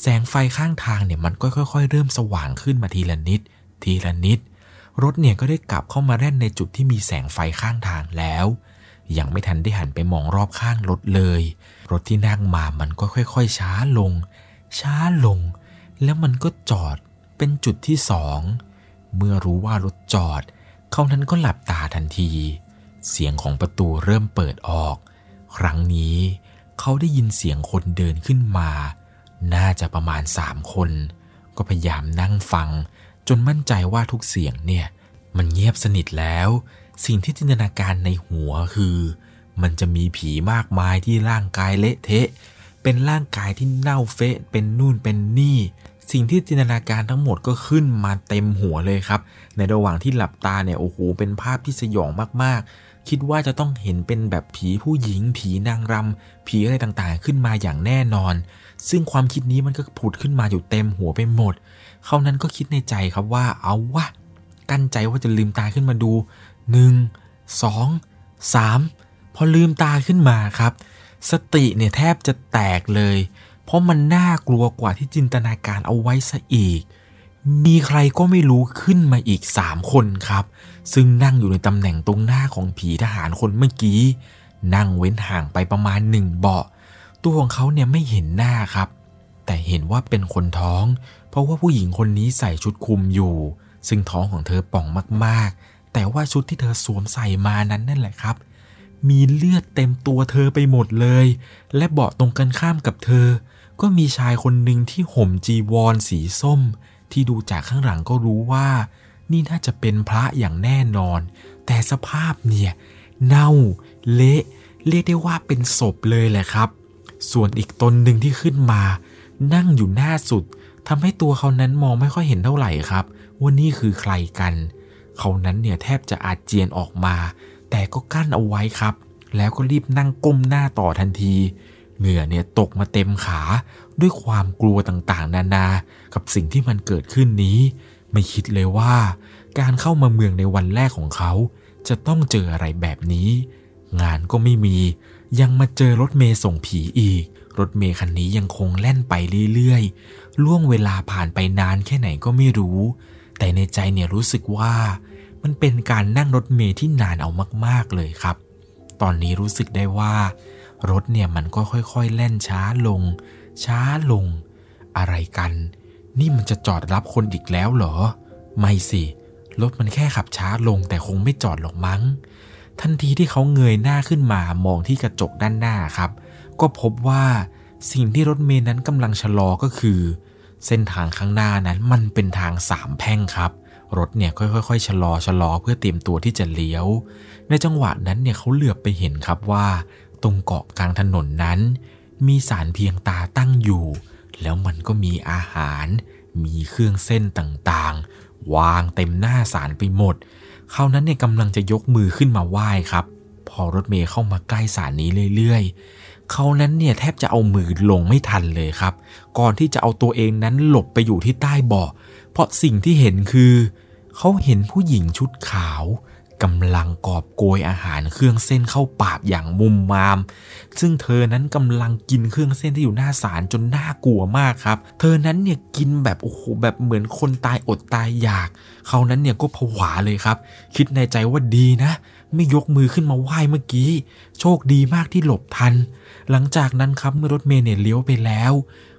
แสงไฟข้างทางเนี่ยมันก็ค่อย ๆ เริ่มสว่างขึ้นมาทีละนิด ทีละนิด รถเนี่ยก็ได้กลับเข้ามาแล่นในจุดที่มีแสงไฟข้างทางแล้ว ยังไม่ทันได้หันไปมองรอบข้างรถเลย รถที่นั่งมามันก็ค่อย ๆ ช้าลง ช้าลง แล้วมันก็จอดเป็นจุดที่สองเมื่อรู้ว่ารถจอด เขานั้นก็หลับตาทันที เสียงของประตูเริ่มเปิดออก ครั้งนี้เขาได้ยินเสียงคนเดินขึ้นมา น่าจะประมาณสามคน ก็พยายามนั่งฟัง จนมั่นใจว่าทุกเสียงเนี่ย มันเงียบสนิทแล้ว สิ่งที่จินตนาการในหัวคือ มันจะมีผีมากมายที่ร่างกายเละเทะ เป็นร่างกายที่เน่าเฟะเป็นนู่นเป็นนี่ สิ่งที่จินตนาการทั้งหมดก็ขึ้นมาเต็มหัวเลยครับ ในระหว่างที่หลับตาเนี่ยโอ้โหเป็นภาพที่สยองมากๆ คิดว่าจะต้องเห็นเป็นแบบผีผู้หญิง ผีนางรำผีอะไรต่างๆ ขึ้นมาอย่างแน่นอน ซึ่งความคิดนี้มันก็ผุดขึ้นมาอยู่เต็มหัวไปหมดเขานั้นก็คิดในใจครับว่าเอาวะกั้นใจว่าจะลืมตาขึ้นมาดู 1 2 3พอลืมตาขึ้นมาครับ สติเนี่ยแทบจะแตกเลย เพราะมันน่ากลัวกว่าที่จินตนาการเอาไว้ซะอีก มีใครก็ไม่รู้ขึ้นมาอีก3คนครับ ซึ่งนั่งอยู่ในตำแหน่งตรงหน้าของผีทหารคนเมื่อกี้ นั่งเว้นห่างไปประมาณหนึ่งเบาะ ตัวของเขาเนี่ยไม่เห็นหน้าครับ แต่เห็นว่าเป็นคนท้อง เพราะว่าผู้หญิงคนนี้ใส่ชุดคลุมอยู่ ซึ่งท้องของเธอป่องมากๆ แต่ว่าชุดที่เธอสวมใส่มานั้นนั่นแหละครับ มีเลือดเต็มตัวเธอไปหมดเลย และเบาะตรงกันข้ามกับเธอ ก็มีชายคนหนึ่งที่ห่มจีวรสีส้ม ที่ดูจากข้างหลังก็รู้ว่า นี่น่าจะเป็นพระอย่างแน่นอน แต่สภาพเนี่ยเน่าเละเรียกได้ว่าเป็นศพเลยแหละครับ ส่วนอีกตนหนึ่งที่ขึ้นมา นั่งอยู่หน้าสุดทำให้ตัวเขานั้นมองไม่ค่อยเห็นเท่าไหร่ครับว่านี่คือใครกัน เขานั้นเนี่ยแทบจะอาจเจียนออกมา แต่ก็กั้นเอาไว้ครับ แล้วก็รีบนั่งก้มหน้าต่อทันที เหงื่อเนี่ยตกมาเต็มขาด้วยความกลัวต่างๆ นานา กับสิ่งที่มันเกิดขึ้นนี้ ไม่คิดเลยว่า การเข้ามาเมืองในวันแรกของเขา จะต้องเจออะไรแบบนี้ งานก็ไม่มี ยังมาเจอรถเมย์ส่งผีอีก รถเมย์คันนี้ยังคงแล่นไปเรื่อยๆล่วงเวลาผ่านไปนานแค่ไหนก็ไม่รู้ แต่ในใจเนี่ยรู้สึกว่ามันเป็นการนั่งรถเมล์ที่นานเอามากๆเลยครับ ตอนนี้รู้สึกได้ว่ารถเนี่ยมันก็ค่อยๆแล่นช้าลง ช้าลง อะไรกัน นี่มันจะจอดรับคนอีกแล้วเหรอ ไม่สิ รถมันแค่ขับช้าลงแต่คงไม่จอดหรอกมั้ง ทันทีที่เขาเงยหน้าขึ้นมามองที่กระจกด้านหน้าครับ ก็พบว่าสิ่งที่รถเมล์นั้นกำลังชะลอก็คือ เส้นทางข้างหน้านั้นมันเป็นทางสามแพร่งครับ รถเนี่ยค่อยๆชะลอชะลอเพื่อเตรียมตัวที่จะเลี้ยว ในจังหวะนั้นเนี่ยเขาเหลือบไปเห็นครับว่า ตรงเกาะกลางถนนนั้น มีสารเพียงตาตั้งอยู่ แล้วมันก็มีอาหาร มีเครื่องเส้นต่างๆ วางเต็มหน้าสารไปหมดเขานั้นเนี่ยกำลังจะยกมือขึ้นมาไหว้ครับ พอรถเมย์เข้ามาใกล้สารนี้เรื่อยๆ เขานั้นเนี่ยแทบจะเอามือลงไม่ทันเลยครับ ก่อนที่จะเอาตัวเองนั้นหลบไปอยู่ที่ใต้เบาะเพราะสิ่งที่เห็นคือ เขาเห็นผู้หญิงชุดขาวกำลังกอบโกยอาหารเครื่องเส้นเข้าปากอย่างมุมมาม ซึ่งเธอนั้นกำลังกินเครื่องเส้นที่อยู่หน้าศาลจนน่ากลัวมากครับ เธอนั้นเนี่ยกินแบบโอ้โหแบบเหมือนคนตายอดตายอยาก เขานั้นเนี่ยก็ผวาเลยครับ คิดในใจว่าดีนะ ไม่ยกมือขึ้นมาไหว้เมื่อกี้ โชคดีมากที่หลบทัน หลังจากนั้นครับเมื่อรถเมล์เนี่ยเลี้ยวไปแล้ว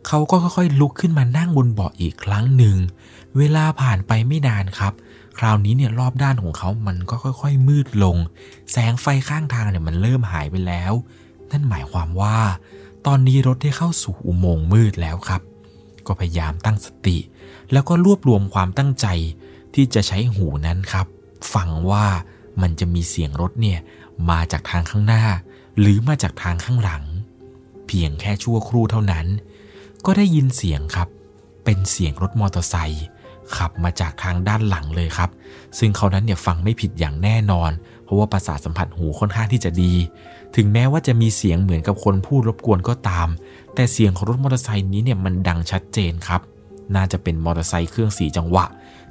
เขาก็ค่อยๆ ลุกขึ้นมานั่งบนเบาะอีกครั้งหนึ่ง เวลาผ่านไปไม่นานครับ คราวนี้เนี่ยรอบด้านของเขามันก็ค่อยๆ มืดลง แสงไฟข้างทางเนี่ยมันเริ่มหายไปแล้ว นั่นหมายความว่า ตอนนี้รถได้เข้าสู่อุโมงค์มืดแล้วครับ ก็พยายามตั้งสติ แล้วก็รวบรวมความตั้งใจที่จะใช้หูนั้นครับ ฟังว่า มันจะมีเสียงรถเนี่ยมาจากทางข้างหน้า หรือมาจากทางข้างหลัง เพียงแค่ชั่วครู่เท่านั้น ก็ได้ยินเสียงครับ เป็นเสียงรถมอเตอร์ไซค์ขับมาจากทางด้านหลังเลยครับ ซึ่งเขานั้นเนี่ยฟังไม่ผิดอย่างแน่นอน เพราะว่าประสาทสัมผัสหูค่อนข้างที่จะดี ถึงแม้ว่าจะมีเสียงเหมือนกับคนพูดรบกวนก็ตาม แต่เสียงของรถมอเตอร์ไซค์นี้เนี่ยมันดังชัดเจนครับ น่าจะเป็นมอเตอร์ไซค์เครื่องสีจังหวะ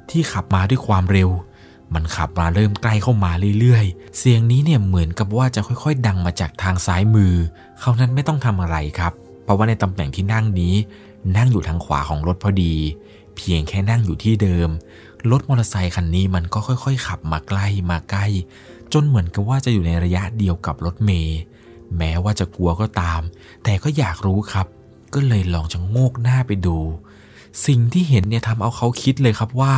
ที่ขับมาด้วยความเร็ว มันขับมาเริ่มใกล้เข้ามาเรื่อยๆ เสียงนี้เนี่ยเหมือนกับว่าจะค่อยๆ ดังมาจากทางซ้ายมือ เขานั้นไม่ต้องทำอะไรครับ เพราะว่าในตำแหน่งที่นั่งนี้ นั่งอยู่ทางขวาของรถพอดี เพียงแค่นั่งอยู่ที่เดิม รถมอเตอร์ไซคันนี้มันก็ค่อยๆ ขับมาใกล้มาใกล้ จนเหมือนกับว่าจะอยู่ในระยะเดียวกับรถเมย์ แม้ว่าจะกลัวก็ตาม แต่ก็อยากรู้ครับ ก็เลยลองจะโงกหน้าไปดู สิ่งที่เห็นเนี่ยทำเอาเขาคิดเลยครับว่า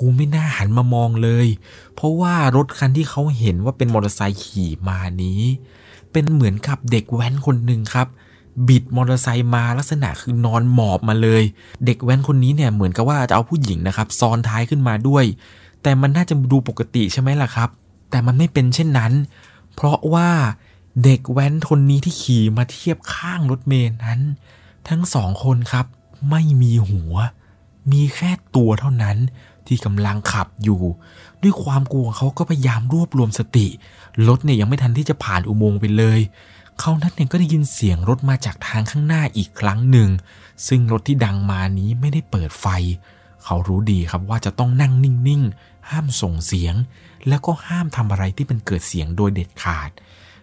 กูไม่น่าหันมามองเลย เพราะว่ารถคันที่เขาเห็นว่าเป็นมอเตอร์ไซค์ขี่มานี้ เป็นเหมือนกับเด็กแว้นคนหนึ่งครับบิดมอเตอร์ไซค์มาลักษณะคือนอนหมอบมาเลย เด็กแว้นคนนี้เนี่ยเหมือนกับว่าจะเอาผู้หญิงนะครับซ้อนท้ายขึ้นมาด้วย แต่มันน่าจะดูปกติใช่ไหมล่ะครับ แต่มันไม่เป็นเช่นนั้น เพราะว่าเด็กแว้นคนนี้ที่ขี่มาเทียบข้างรถเมล์นั้น ทั้งสองคนครับไม่มีหัว มีแค่ตัวเท่านั้น ที่กำลังขับอยู่ ด้วยความกลัวเขาก็พยายามรวบรวมสติรถเนี่ยยังไม่ทันที่จะผ่านอุโมงค์ไปเลยเขานั้นเนี่ยก็ได้ยินเสียงรถมาจากทางข้างหน้าอีกครั้งหนึ่ง ซึ่งรถที่ดังมานี้ไม่ได้เปิดไฟ เขารู้ดีครับว่าจะต้องนั่งนิ่งๆ ห้ามส่งเสียง แล้วก็ห้ามทำอะไรที่เป็นเกิดเสียงโดยเด็ดขาด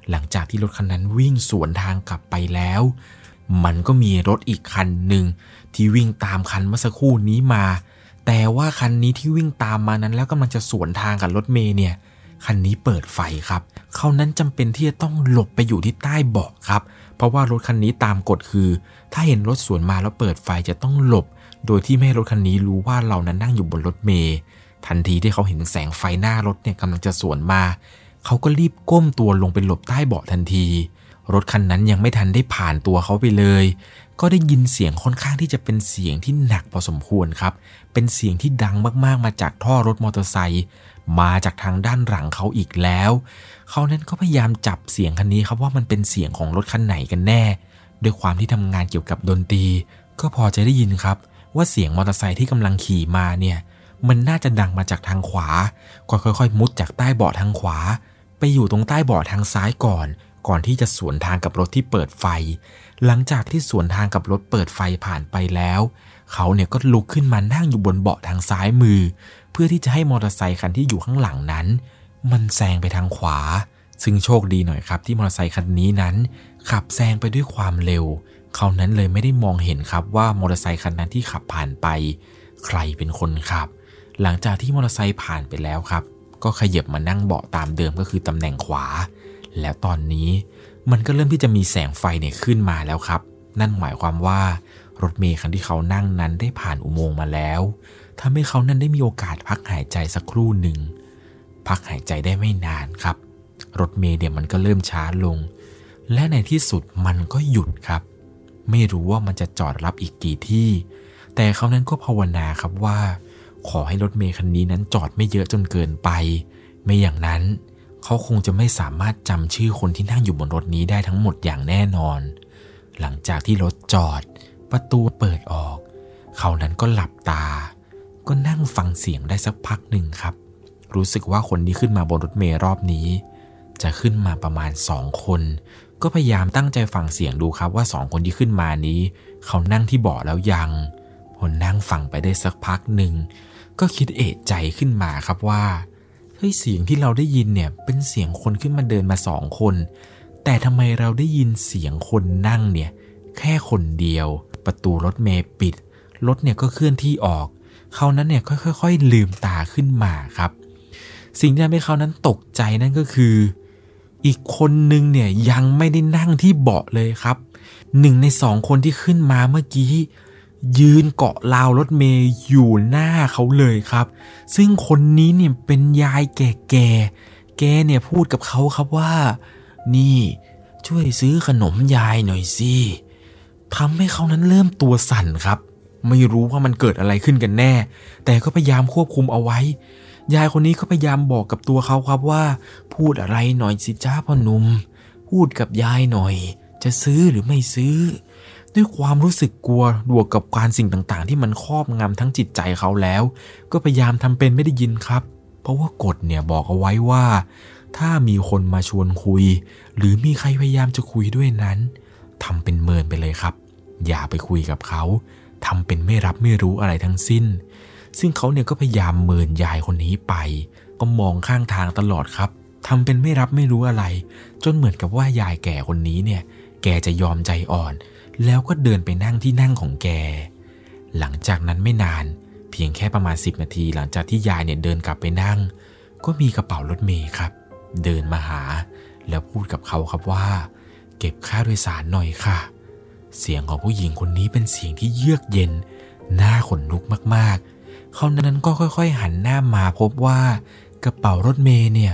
หลังจากที่รถคันนั้นวิ่งสวนทางกลับไปแล้ว มันก็มีรถอีกคันหนึ่งที่วิ่งตามคันเมื่อสักครู่นี้มา แต่ว่าคันนี้ที่วิ่งตามมานั้นแล้วกำลังจะสวนทางกับรถเมย์เนี่ยคันนี้เปิดไฟครับ เขานั้นจำเป็นที่จะต้องหลบไปอยู่ที่ใต้เบาะครับ เพราะว่ารถคันนี้ตามกฎคือ ถ้าเห็นรถสวนมาแล้วเปิดไฟจะต้องหลบ โดยที่ไม่ให้รถคันนี้รู้ว่าเรานั้นนั่งอยู่บนรถเมย์ทันทีที่เขาเห็นแสงไฟหน้ารถเนี่ยกำลังจะสวนมา เขาก็รีบก้มตัวลงไปหลบใต้เบาะทันที รถคันนั้นยังไม่ทันได้ผ่านตัวเขาไปเลย ก็ได้ยินเสียงค่อนข้างที่จะเป็นเสียงที่หนักพอสมควรครับ เป็นเสียงที่ดังมากๆ มาจากท่อรถมอเตอร์ไซค์มาจากทางด้านหลังเขาอีกแล้ว เขานั้นก็พยายามจับเสียงคันนี้ครับว่ามันเป็นเสียงของรถคันไหนกันแน่ ด้วยความที่ทำงานเกี่ยวกับดนตรี ก็พอจะได้ยินครับ ว่าเสียงมอเตอร์ไซค์ที่กำลังขี่มาเนี่ยมันน่าจะดังมาจากทางขวาก็ค่อยๆ มุดจากใต้เบาะทางขวา ไปอยู่ตรงใต้เบาะทางซ้ายก่อน ก่อนที่จะสวนทางกับรถที่เปิดไฟ หลังจากที่สวนทางกับรถเปิดไฟผ่านไปแล้ว เขาเนี่ยก็ลุกขึ้นมานั่งอยู่บนเบาะทางซ้ายมือ เพื่อที่จะให้มอเตอร์ไซคันที่อยู่ข้างหลังนั้น มันแซงไปทางขวา ซึ่งโชคดีหน่อยครับที่มอเตอร์ไซคันนี้นั้น ขับแซงไปด้วยความเร็ว เขานั้นเลยไม่ได้มองเห็นครับว่ามอเตอร์ไซคันนั้นที่ขับผ่านไป ใครเป็นคนขับ หลังจากที่มอเตอร์ไซค์ผ่านไปแล้วครับ ก็ขยับมานั่งเบาะตามเดิมก็คือตำแหน่งขวา แล้วตอนนี้ มันก็เริ่มที่จะมีแสงไฟเนี่ยขึ้นมาแล้วครับ นั่นหมายความว่ารถเมล์คันที่เขานั่งนั้นได้ผ่านอุโมงค์มาแล้วทำให้เขานั้นได้มีโอกาสพักหายใจสักครู่หนึ่ง พักหายใจได้ไม่นานครับ รถเมล์เนี่ยมันก็เริ่มช้าลง และในที่สุดมันก็หยุดครับ ไม่รู้ว่ามันจะจอดรับอีกกี่ที่ แต่เขานั้นก็ภาวนาครับว่า ขอให้รถเมล์คันนี้นั้นจอดไม่เยอะจนเกินไป ไม่อย่างนั้น เขาคงจะไม่สามารถจำชื่อคนที่นั่งอยู่บนรถนี้ได้ทั้งหมดอย่างแน่นอน หลังจากที่รถจอด ประตูเปิดออก เขานั้นก็หลับตา ก็นั่งฟังเสียงได้สักพักหนึ่งครับ รู้สึกว่าคนที่ขึ้นมาบนรถเมล์รอบนี้ จะขึ้นมาประมาณสองคน ก็พยายามตั้งใจฟังเสียงดูครับว่าสองคนที่ขึ้นมานี้ เขานั่งที่เบาะแล้วยังพอนั่งฟังไปได้สักพักหนึ่งก็คิดเอะใจขึ้นมาครับว่า ฮ้ยเสียงที่เราได้ยินเนี่ยเป็นเสียงคนขึ้นมาเดินมาสองคน แต่ทำไมเราได้ยินเสียงคนนั่งเนี่ยแค่คนเดียว ประตูรถเมย์ปิด รถเนี่ยก็เคลื่อนที่ออก เขานั้นเนี่ยค่อยๆลืมตาขึ้นมาครับ สิ่งที่ทำให้เขานั้นตกใจนั่นก็คือ อีกคนนึงเนี่ยยังไม่ได้นั่งที่เบาะเลยครับหนึ่งในสองคนที่ขึ้นมาเมื่อกี้ ยืนเกาะราวรถเมย์อยู่หน้าเขาเลยครับ ซึ่งคนนี้เนี่ยเป็นยายแก่ๆแกเนี่ยพูดกับเขาครับว่า นี่ช่วยซื้อขนมยายหน่อยสิทำให้เขานั้นเริ่มตัวสั่นครับ ไม่รู้ว่ามันเกิดอะไรขึ้นกันแน่ แต่ก็พยายามควบคุมเอาไว้ ยายคนนี้ก็พยายามบอกกับตัวเขาครับว่า พูดอะไรหน่อยสิจ้าพ่อหนุ่ม พูดกับยายหน่อย จะซื้อหรือไม่ซื้อ ด้วยความรู้สึกกลัวบวกกับการสิ่งต่างๆ ที่มันครอบงำทั้งจิตใจเขาแล้ว ก็พยายามทำเป็นไม่ได้ยินครับ เพราะว่ากฎเนี่ยบอกเอาไว้ว่า ถ้ามีคนมาชวนคุย หรือมีใครพยายามจะคุยด้วยนั้นทำเป็นเมินไปเลยครับ อย่าไปคุยกับเขาทำเป็นไม่รับไม่รู้อะไรทั้งสิ้น ซึ่งเขาเนี่ยก็พยายามเมินยายคนนี้ไป ก็มองข้างทางตลอดครับทำเป็นไม่รับไม่รู้อะไร จนเหมือนกับว่ายายแก่คนนี้เนี่ย แกจะยอมใจอ่อน แล้วก็เดินไปนั่งที่นั่งของแก หลังจากนั้นไม่นานเพียงแค่ประมาณ 10 นาที หลังจากที่ยายเนี่ยเดินกลับไปนั่ง ก็มีกระเป๋ารถเมย์ครับ เดินมาหา แล้วพูดกับเขาครับว่า เก็บค่าโดยสารหน่อยค่ะ เสียงของผู้หญิงคนนี้เป็นเสียงที่เยือกเย็นหน้าขนลุกมากๆ เขานั้นก็ค่อยๆ หันหน้ามาพบว่ากระเป๋ารถเมย์เนี่ย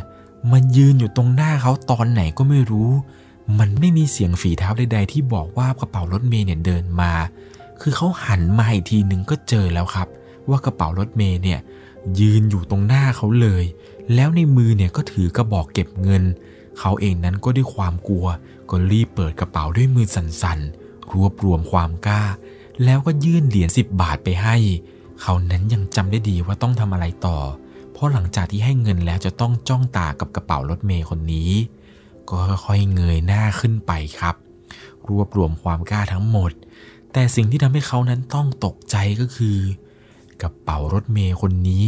มันยืนอยู่ตรงหน้าเขาตอนไหนก็ไม่รู้ มันไม่มีเสียงฝีเท้าใดๆที่บอกว่ากระเป๋ารถเมย์เนี่ยเดินมา คือเขาหันมาอีกทีหนึ่งก็เจอแล้วครับ ว่ากระเป๋ารถเมย์เนี่ยยืนอยู่ตรงหน้าเขาเลย แล้วในมือเนี่ยก็ถือกระบอกเก็บเงิน เขาเองนั้นก็ด้วยความกลัว ก็รีบเปิดกระเป๋าด้วยมือสั่นๆ รวบรวมความกล้า แล้วก็ยื่นเหรียญสิบบาทไปให้ เขานั้นยังจำได้ดีว่าต้องทำอะไรต่อ เพราะหลังจากที่ให้เงินแล้วจะต้องจ้องตากับกระเป๋ารถเมย์คนนี้ ก็ค่อยๆเงยหน้าขึ้นไปครับ รวบรวมความกล้าทั้งหมด แต่สิ่งที่ทำให้เขานั้นต้องตกใจก็คือ กระเป๋ารถเมย์คนนี้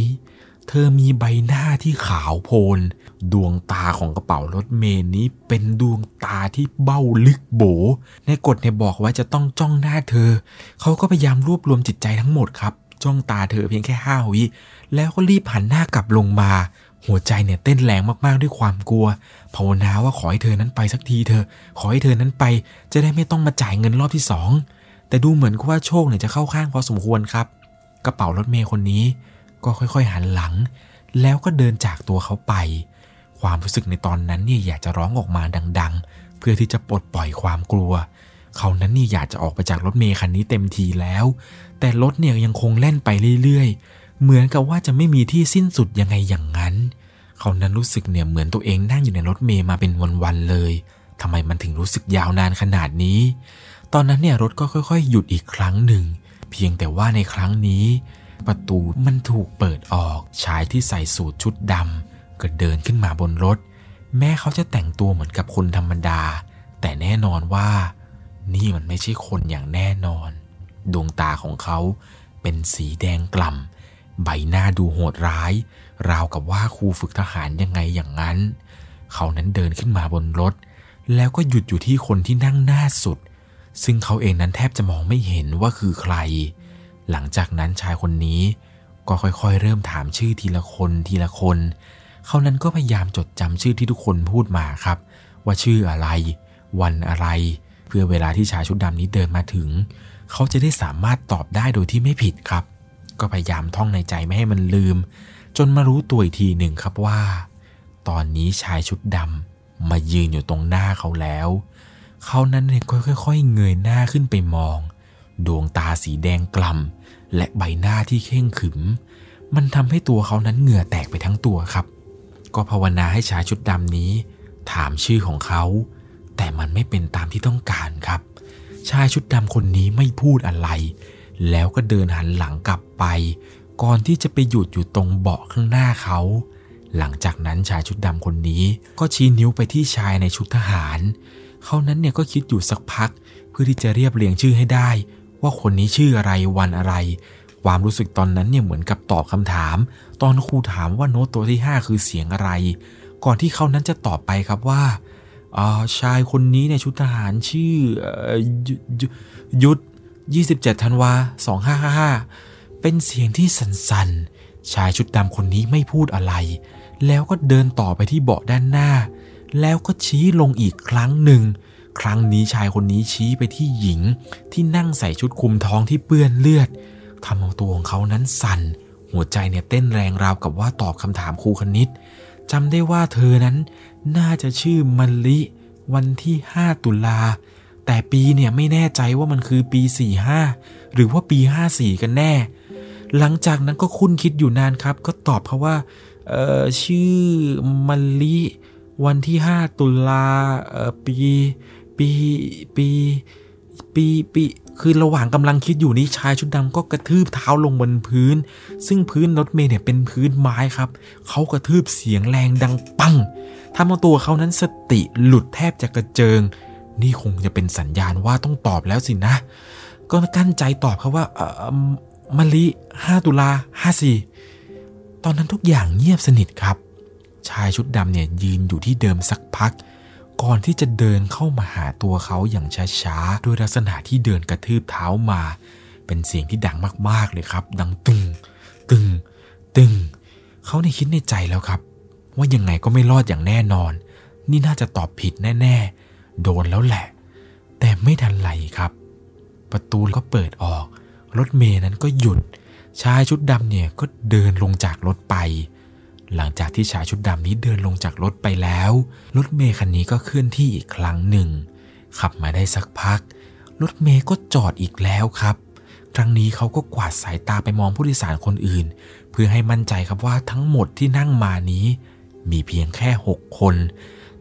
เธอมีใบหน้าที่ขาวโพลน ดวงตาของกระเป๋ารถเมย์นี้เป็นดวงตาที่เบ้าลึกโบ ในกฎเนี่ยบอกไว้จะต้องจ้องหน้าเธอ เขาก็พยายามรวบรวมจิตใจทั้งหมดครับจ้องตาเธอเพียงแค่ห้าวิ แล้วก็รีบหันหน้ากลับลงมา หัวใจเนี่ยเต้นแรงมากๆด้วยความกลัว ภาวนาว่าขอให้เธอนั้นไปสักทีเธอ ขอให้เธอนั้นไป จะได้ไม่ต้องมาจ่ายเงินรอบที่สองแต่ดูเหมือนว่าโชคเนี่ยจะเข้าข้างพอสมควรครับ กระเป๋ารถเมย์คนนี้ ก็ค่อยๆหันหลัง แล้วก็เดินจากตัวเขาไป ความรู้สึกในตอนนั้นเนี่ยอยากจะร้องออกมาดัง ๆ เพื่อที่จะปลดปล่อยความกลัว เขานั้นนี่อยากจะออกไปจากรถเมย์คันนี้เต็มทีแล้ว แต่รถเนี่ยยังคงแล่นไปเรื่อยๆ เหมือนกับว่าจะไม่มีที่สิ้นสุดยังไงอย่างนั้นเขานั้นรู้สึกเนี่ยเหมือนตัวเองนั่งอยู่ในรถเมย์มาเป็นวันๆเลยทำไมมันถึงรู้สึกยาวนานขนาดนี้ ตอนนั้นเนี่ยรถก็ค่อยๆ หยุดอีกครั้งหนึ่ง เพียงแต่ว่าในครั้งนี้ ประตูมันถูกเปิดออก ชายที่ใส่สูทชุดดำก็เดินขึ้นมาบนรถ แม้เขาจะแต่งตัวเหมือนกับคนธรรมดา แต่แน่นอนว่า นี่มันไม่ใช่คนอย่างแน่นอน ดวงตาของเขาเป็นสีแดงกล่ำใบหน้าดูโหดร้าย ราวกับว่าครูฝึกทหารยังไงอย่างนั้น เขานั้นเดินขึ้นมาบนรถ แล้วก็หยุดอยู่ที่คนที่นั่งหน้าสุด ซึ่งเขาเองนั้นแทบจะมองไม่เห็นว่าคือใคร หลังจากนั้นชายคนนี้ ก็ค่อยๆ เริ่มถามชื่อทีละคนทีละคน เขานั้นก็พยายามจดจำชื่อที่ทุกคนพูดมาครับ ว่าชื่ออะไร วันอะไร เพื่อเวลาที่ชายชุดดำนี้เดินมาถึง เขาจะได้สามารถตอบได้โดยที่ไม่ผิดครับ ก็พยายามท่องในใจไม่ให้มันลืม จนมารู้ตัวอีกทีหนึ่งครับว่า ตอนนี้ชายชุดดำมายืนอยู่ตรงหน้าเขาแล้ว เขานั้นเนี่ยค่อยๆเงยหน้าขึ้นไปมอง ดวงตาสีแดงกล่ำและใบหน้าที่เข่งขึม มันทำให้ตัวเขานั้นเหงื่อแตกไปทั้งตัวครับ ก็ภาวนาให้ชายชุดดำนี้ ถามชื่อของเขา แต่มันไม่เป็นตามที่ต้องการครับ ชายชุดดำคนนี้ไม่พูดอะไร แล้วก็เดินหันหลังกลับไป ก่อนที่จะไปหยุดอยู่ตรงเบาะข้างหน้าเขา หลังจากนั้นชายชุดดำคนนี้ก็ชี้นิ้วไปที่ชายในชุดทหาร เขานั้นเนี่ยก็คิดอยู่สักพัก เพื่อที่จะเรียบเรียงชื่อให้ได้ ว่าคนนี้ชื่ออะไรวันอะไร ความรู้สึกตอนนั้นเนี่ยเหมือนกับตอบคำถาม ตอนครูถามว่าโน้ตตัวที่ 5 คือเสียงอะไร ก่อนที่เขานั้นจะตอบไปครับว่าชายคนนี้ในชุดทหารชื่อยุทธ27ธันวา2555 เป็นเสียงที่สั่นๆ ชายชุดดำคนนี้ไม่พูดอะไร แล้วก็เดินต่อไปที่เบาะด้านหน้า แล้วก็ชี้ลงอีกครั้งหนึ่ง ครั้งนี้ชายคนนี้ชี้ไปที่หญิงที่นั่งใส่ชุดคลุมท้องที่เปื้อนเลือดทำเอาตัวของเขานั้นสั่น หัวใจเนี่ยเต้นแรงราวกับว่าตอบคำถามครูคณิตจำได้ว่าเธอนั้นน่าจะชื่อมัลลิวันที่ 5 ตุลา แต่ปีเนี่ยไม่แน่ใจว่ามันคือปี 45 หรือว่าปี 54 กันแน่ หลังจากนั้นก็คุ้นคิดอยู่นานครับ ก็ตอบเขาว่าเออชื่อมัลลิวันที่ 5 ตุลาปี ปีปีปีปีคือระหว่างกำลังคิดอยู่นี้ชายชุดดำก็กระทืบเท้าลงบนพื้น ซึ่งพื้นรถเมล์เนี่ยเป็นพื้นไม้ครับ เขากระทืบเสียงแรงดังปังทำเอาตัวเขานั้นสติหลุดแทบจะกระเจิง นี่คงจะเป็นสัญญาณว่าต้องตอบแล้วสินะ ก็กั้นใจตอบเขาว่า มะลิ 5 ตุลา 54 ตอนนั้นทุกอย่างเงียบสนิทครับ ชายชุดดำเนี่ยยืนอยู่ที่เดิมสักพัก ก่อนที่จะเดินเข้ามาหาตัวเขาอย่างช้าๆโดยลักษณะที่เดินกระทืบเท้ามา เป็นเสียงที่ดังมากๆเลยครับ ดังตึง ตึง ตึง เขาในคิดในใจแล้วครับ ว่ายังไงก็ไม่รอดอย่างแน่นอน นี่น่าจะตอบผิดแน่ๆ โดนแล้วแหละ แต่ไม่ทันไรครับ ประตูก็เปิดออก รถเมย์นั้นก็หยุด ชายชุดดำเนี่ยก็เดินลงจากรถไป หลังจากที่ชายชุดดำนี้เดินลงจากรถไปแล้ว รถเมย์คันนี้ก็เคลื่อนที่อีกครั้งหนึ่ง ขับมาได้สักพัก รถเมย์ก็จอดอีกแล้วครับ ครั้งนี้เขาก็กวาดสายตาไปมองผู้โดยสารคนอื่น เพื่อให้มั่นใจครับว่าทั้งหมดที่นั่งมานี้ มีเพียงแค่หกคน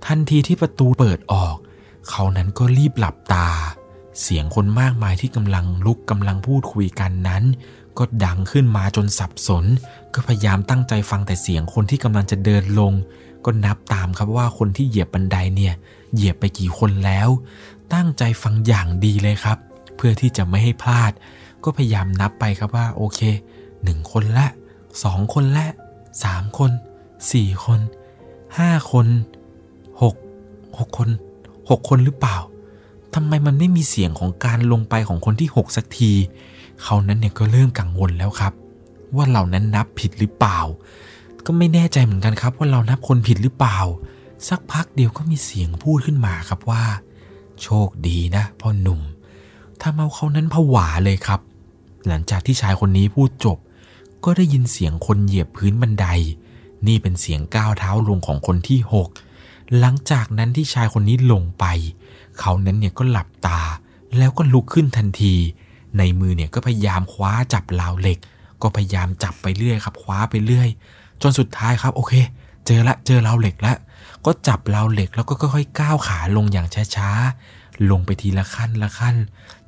ทันทีที่ประตูเปิดออก เขานั้นก็รีบหลับตา เสียงคนมากมายที่กำลังลุกกำลังพูดคุยกันนั้น ก็ดังขึ้นมาจนสับสน ก็พยายามตั้งใจฟังแต่เสียงคนที่กำลังจะเดินลง ก็นับตามครับว่าคนที่เหยียบบันไดเนี่ยเหยียบไปกี่คนแล้ว ตั้งใจฟังอย่างดีเลยครับ เพื่อที่จะไม่ให้พลาด ก็พยายามนับไปครับว่าโอเคหนึ่งคนละสองคนละสามคนสี่คนห้าคนหกหกคนหกคนหรือเปล่า ทำไมมันไม่มีเสียงของการลงไปของคนที่หกสักที เขานั้นเนี่ยก็เริ่มกังวลแล้วครับ ว่าเรานั้นนับผิดหรือเปล่า ก็ไม่แน่ใจเหมือนกันครับ ว่าเรานับคนผิดหรือเปล่า สักพักเดียวก็มีเสียงพูดขึ้นมาครับว่า โชคดีนะพ่อหนุ่มทำเอาเขานั้นผวาเลยครับ หลังจากที่ชายคนนี้พูดจบ ก็ได้ยินเสียงคนเหยียบพื้นบันได นี่เป็นเสียงก้าวเท้าลงของคนที่หกหลังจากนั้นที่ชายคนนี้ลงไปเเขานั้นเนี่ยก็หลับตา แล้วก็ลุกขึ้นทันที ในมือเนี่ยก็พยายามคว้าจับราวเหล็ก ก็พยายามจับไปเรื่อยครับคว้าไปเรื่อย จนสุดท้ายครับโอเค เจอละเจอราวเหล็กล้วก็จับราวเหล็กแล้วก็ค่อยๆก้าวขาลงอย่างช้าๆลงไปทีละขั้นละขั้น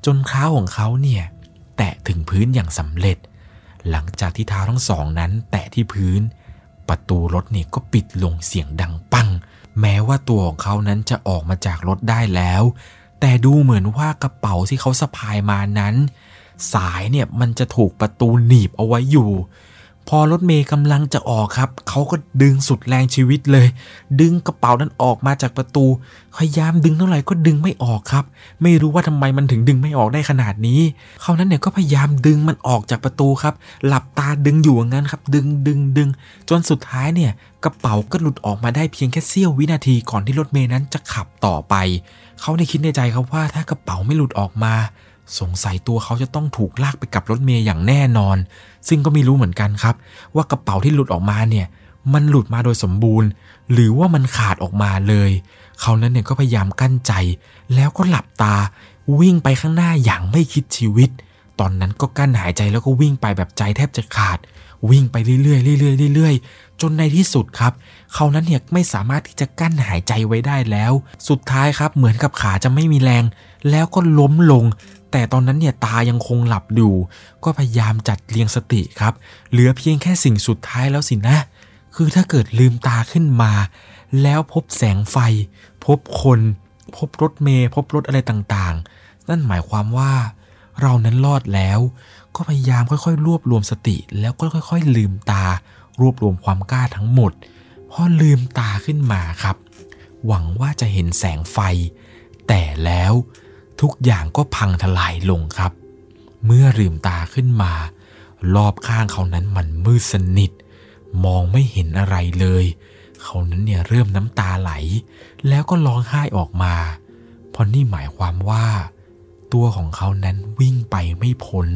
จนเท้าของเขาเนี่ยแตะถึงพื้นอย่างสำเร็จ หลังจากที่เท้าทั้งสองนั้น แตะที่พื้น ประตูรถเนี่ยก็ปิดลงเสียงดังปัง แม้ว่าตัวของเขานั้นจะออกมาจากรถได้แล้ว แต่ดูเหมือนว่ากระเป๋าที่เขาสะพายมานั้น สายเนี่ยมันจะถูกประตูหนีบเอาไว้อยู่ พอรถเมย์กำลังจะออกครับ เขาก็ดึงสุดแรงชีวิตเลย ดึงกระเป๋านั้นออกมาจากประตู พยายามดึงเท่าไหร่ก็ดึงไม่ออกครับ ไม่รู้ว่าทำไมมันถึงดึงไม่ออกได้ขนาดนี้ เขานั้นเนี่ยก็พยายามดึงมันออกจากประตูครับ หลับตาดึงอยู่อย่างนั้นครับ ดึงดึงดึง จนสุดท้ายเนี่ยกระเป๋าก็หลุดออกมาได้เพียงแค่เสี้ยววินาทีก่อนที่รถเมย์นั้นจะขับต่อไป เขาในคิดในใจครับว่าถ้ากระเป๋าไม่หลุดออกมา สงสัยตัวเขาจะต้องถูกลากไปกับรถเมย์อย่างแน่นอน ซึ่งก็ไม่รู้เหมือนกันครับ ว่ากระเป๋าที่หลุดออกมาเนี่ย มันหลุดมาโดยสมบูรณ์ หรือว่ามันขาดออกมาเลย เขานั้นเนี่ยก็พยายามกั้นใจ แล้วก็หลับตา วิ่งไปข้างหน้าอย่างไม่คิดชีวิต ตอนนั้นก็กั้นหายใจแล้วก็วิ่งไปแบบใจแทบจะขาด วิ่งไปเรื่อยๆเรื่อยๆเรื่อยๆ จนในที่สุดครับ เขานั้นเนี่ยไม่สามารถที่จะกั้นหายใจไว้ได้แล้ว สุดท้ายครับเหมือนกับขาจะไม่มีแรง แล้วก็ล้มลง แต่ตอนนั้นเนี่ยตายังคงหลับอยู่ ก็พยายามจัดเรียงสติครับ เหลือเพียงแค่สิ่งสุดท้ายแล้วสินะ คือถ้าเกิดลืมตาขึ้นมา แล้วพบแสงไฟ พบคน พบรถเมย์พบรถอะไรต่างๆ นั่นหมายความว่า เรานั้นรอดแล้ว ก็พยายามค่อยๆ รวบรวมสติ แล้วก็ค่อย ๆ ลืมตา รวบรวมความกล้าทั้งหมดพอลืมตาขึ้นมาครับ หวังว่าจะเห็นแสงไฟ แต่แล้ว ทุกอย่างก็พังทลายลงครับ เมื่อลืมตาขึ้นมา รอบข้างเขานั้นมันมืดสนิท มองไม่เห็นอะไรเลย เขานั้นเนี่ยเริ่มน้ำตาไหล แล้วก็ร้องไห้ออกมาเพราะนี่หมายความว่า ตัวของเขานั้นวิ่งไปไม่พ้น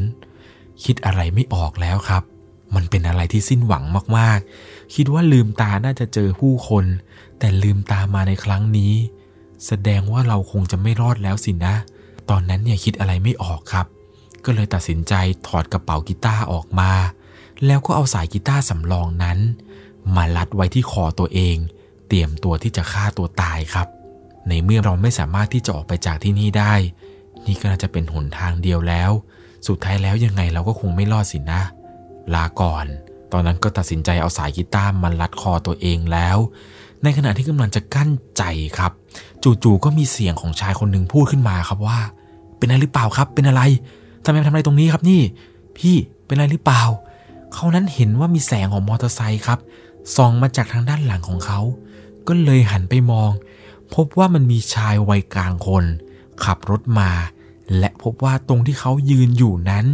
คิดอะไรไม่ออกแล้วครับ มันเป็นอะไรที่สิ้นหวังมากๆ คิดว่าลืมตาน่าจะเจอผู้คน แต่ลืมตามาในครั้งนี้ แสดงว่าเราคงจะไม่รอดแล้วสินะ ตอนนั้นเนี่ยคิดอะไรไม่ออกครับ ก็เลยตัดสินใจถอดกระเป๋ากีตาร์ออกมา แล้วก็เอาสายกีตาร์สำรองนั้น มาลัดไว้ที่คอตัวเอง เตรียมตัวที่จะฆ่าตัวตายครับ ในเมื่อเราไม่สามารถที่จะออกไปจากที่นี่ได้ นี่ก็น่าจะเป็นหนทางเดียวแล้ว สุดท้ายแล้วยังไงเราก็คงไม่รอดสินะ ลาก่อน ตอนนั้นก็ตัดสินใจเอาสายกีตาร์มาลัดคอตัวเองแล้ว ในขณะที่กำลังจะกั้นใจครับ จู่ๆก็มีเสียงของชายคนหนึ่งพูดขึ้นมาครับว่า เป็นอะไรหรือเปล่าครับ เป็นอะไรทำไมทำอะไรตรงนี้ครับนี่ พี่เป็นอะไรหรือเปล่า เขานั้นเห็นว่ามีแสงของมอเตอร์ไซค์ครับส่องมาจากทางด้านหลังของเขา ก็เลยหันไปมอง พบว่ามันมีชายวัยกลางคน ขับรถมา และพบว่าตรงที่เขายืนอยู่นั้น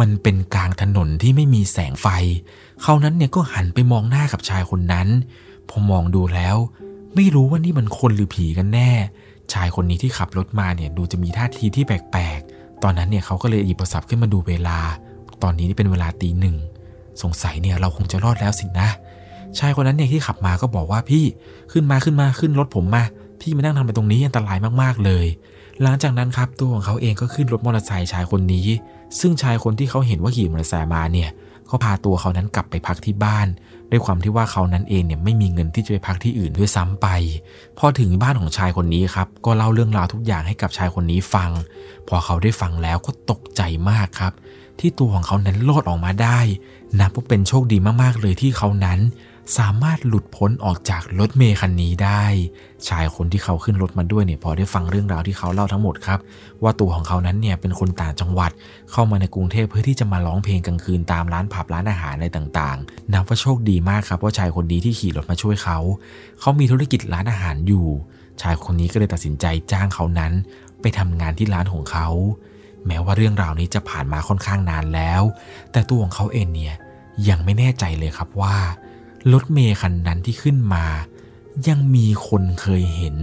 มันเป็นกลางถนนที่ไม่มีแสงไฟ เขานั้นเนี่ยก็หันไปมองหน้ากับชายคนนั้น พอมองดูแล้ว ไม่รู้ว่านี่มันคนหรือผีกันแน่ ชายคนนี้ที่ขับรถมาเนี่ยดูจะมีท่าทีที่แปลกๆ ตอนนั้นเนี่ยเขาก็เลยหยิบโทรศัพท์ขึ้นมาดูเวลา ตอนนี้นี่เป็นเวลาตีหนึ่ง สงสัยเนี่ยเราคงจะรอดแล้วสินะชายคนนั้นเนี่ยที่ขับมาก็บอกว่าพี่ขึ้นมาขึ้นมาขึ้นรถผมมา พี่มานั่งทำไปตรงนี้อันตรายมากๆเลย หลังจากนั้นครับตัวของเขาเองก็ขึ้นรถมอเตอร์ไซค์ชายคนนี้ ซึ่งชายคนที่เขาเห็นว่าขี่มอเตอร์ไซค์มาเนี่ย ก็พาตัวเขานั้นกลับไปพักที่บ้าน ด้วยความที่ว่าเขานั้นเองเนี่ยไม่มีเงินที่จะไปพักที่อื่นด้วยซ้ำไป พอถึงบ้านของชายคนนี้ครับก็เล่าเรื่องราวทุกอย่างให้กับชายคนนี้ฟัง พอเขาได้ฟังแล้วก็ตกใจมากครับ ที่ตัวของเขานั้นรอดออกมาได้นับว่าเป็นโชคดีมากๆเลยที่เขานั้น สามารถหลุดพ้นออกจากรถเมย์คันนี้ได้ ชายคนที่เขาขึ้นรถมาด้วยเนี่ยพอได้ฟังเรื่องราวที่เขาเล่าทั้งหมดครับ ว่าตัวของเขานั้นเนี่ยเป็นคนต่างจังหวัด เข้ามาในกรุงเทพเพื่อที่จะมาร้องเพลงกลางคืนตามร้านผับร้านอาหารอะไรต่างๆ นับว่าโชคดีมากครับว่าชายคนนี้ที่ขี่รถมาช่วยเขา เขามีธุรกิจร้านอาหารอยู่ ชายคนนี้ก็เลยตัดสินใจจ้างเขานั้น ไปทำงานที่ร้านของเขา แม้ว่าเรื่องราวนี้จะผ่านมาค่อนข้างนานแล้ว แต่ตัวของเขาเองเนี่ยยังไม่แน่ใจเลยครับว่า รถเมย์คันนั้นที่ขึ้นมา ยังมีคนเคยเห็น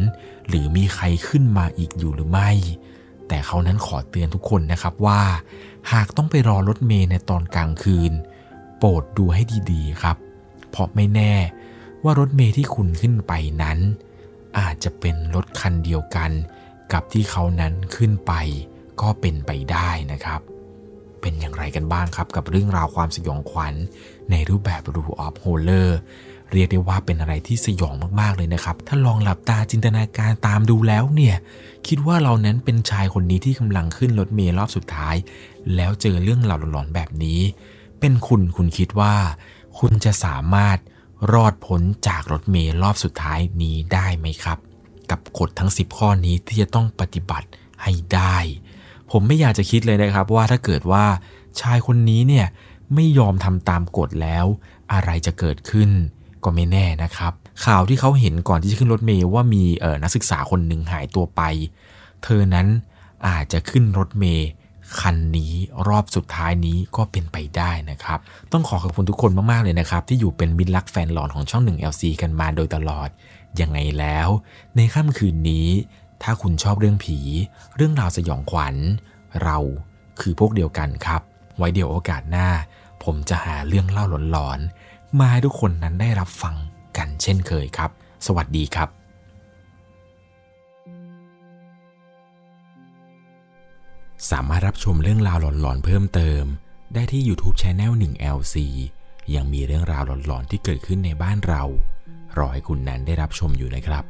หรือมีใครขึ้นมาอีกอยู่หรือไม่ แต่เขานั้นขอเตือนทุกคนนะครับว่า หากต้องไปรอรถเมย์ในตอนกลางคืน โปรดดูให้ดีๆครับ เพราะไม่แน่ว่ารถเมย์ที่คุณขึ้นไปนั้น อาจจะเป็นรถคันเดียวกัน กับที่เขานั้นขึ้นไปก็เป็นไปได้นะครับ เป็นอย่างไรกันบ้างครับ กับเรื่องราวความสยองขวัญ ในรูปแบบรูออฟโฮเลอร์เรียกได้ว่าเป็นอะไรที่สยองมากๆเลยนะครับ ถ้าลองหลับตาจินตนาการตามดูแล้วเนี่ย คิดว่าเรานั้นเป็นชายคนนี้ที่กำลังขึ้นรถเมล์รอบสุดท้าย แล้วเจอเรื่องราวหลอนๆแบบนี้ เป็นคุณคุณคิดว่า คุณจะสามารถรอดพ้นจากรถเมล์รอบสุดท้ายนี้ได้ไหมครับ กับกฎทั้ง 10 ข้อนี้ที่จะต้องปฏิบัติให้ได้ ผมไม่อยากจะคิดเลยนะครับว่าถ้าเกิดว่าชายคนนี้เนี่ยไม่ยอมทำตามกฎแล้ว อะไรจะเกิดขึ้นก็ไม่แน่นะครับ ข่าวที่เขาเห็นก่อนที่จะขึ้นรถเมย์ว่ามีเออนักศึกษาคนหนึ่งหายตัวไป เธอนั้นอาจจะขึ้นรถเมย์คันนี้รอบสุดท้ายนี้ก็เป็นไปได้นะครับ ต้องขอขอบคุณทุกคนมาก ๆ เลยนะครับ ที่อยู่เป็นมิตรรักแฟนหลอนของช่อง 1 LC กันมาโดยตลอด ยังไงแล้ว ในค่ำคืนนี้ ถ้าคุณชอบเรื่องผี เรื่องราวสยองขวัญ เราคือพวกเดียวกันครับ ไว้เดี๋ยวโอกาสหน้า ผมจะหาเรื่องเล่าหลอนๆ มาให้ทุกคนนั้นได้รับฟังกันเช่นเคยครับ สวัสดีครับ สามารถรับชมเรื่องราวหลอนๆ เพิ่มเติม ได้ที่ YouTube c h anel 1 LC ยังมีเรื่องราวหลอนๆ ที่เกิดขึ้นในบ้านเรา รอให้คุณนั้นได้รับชมอยู่นะครับ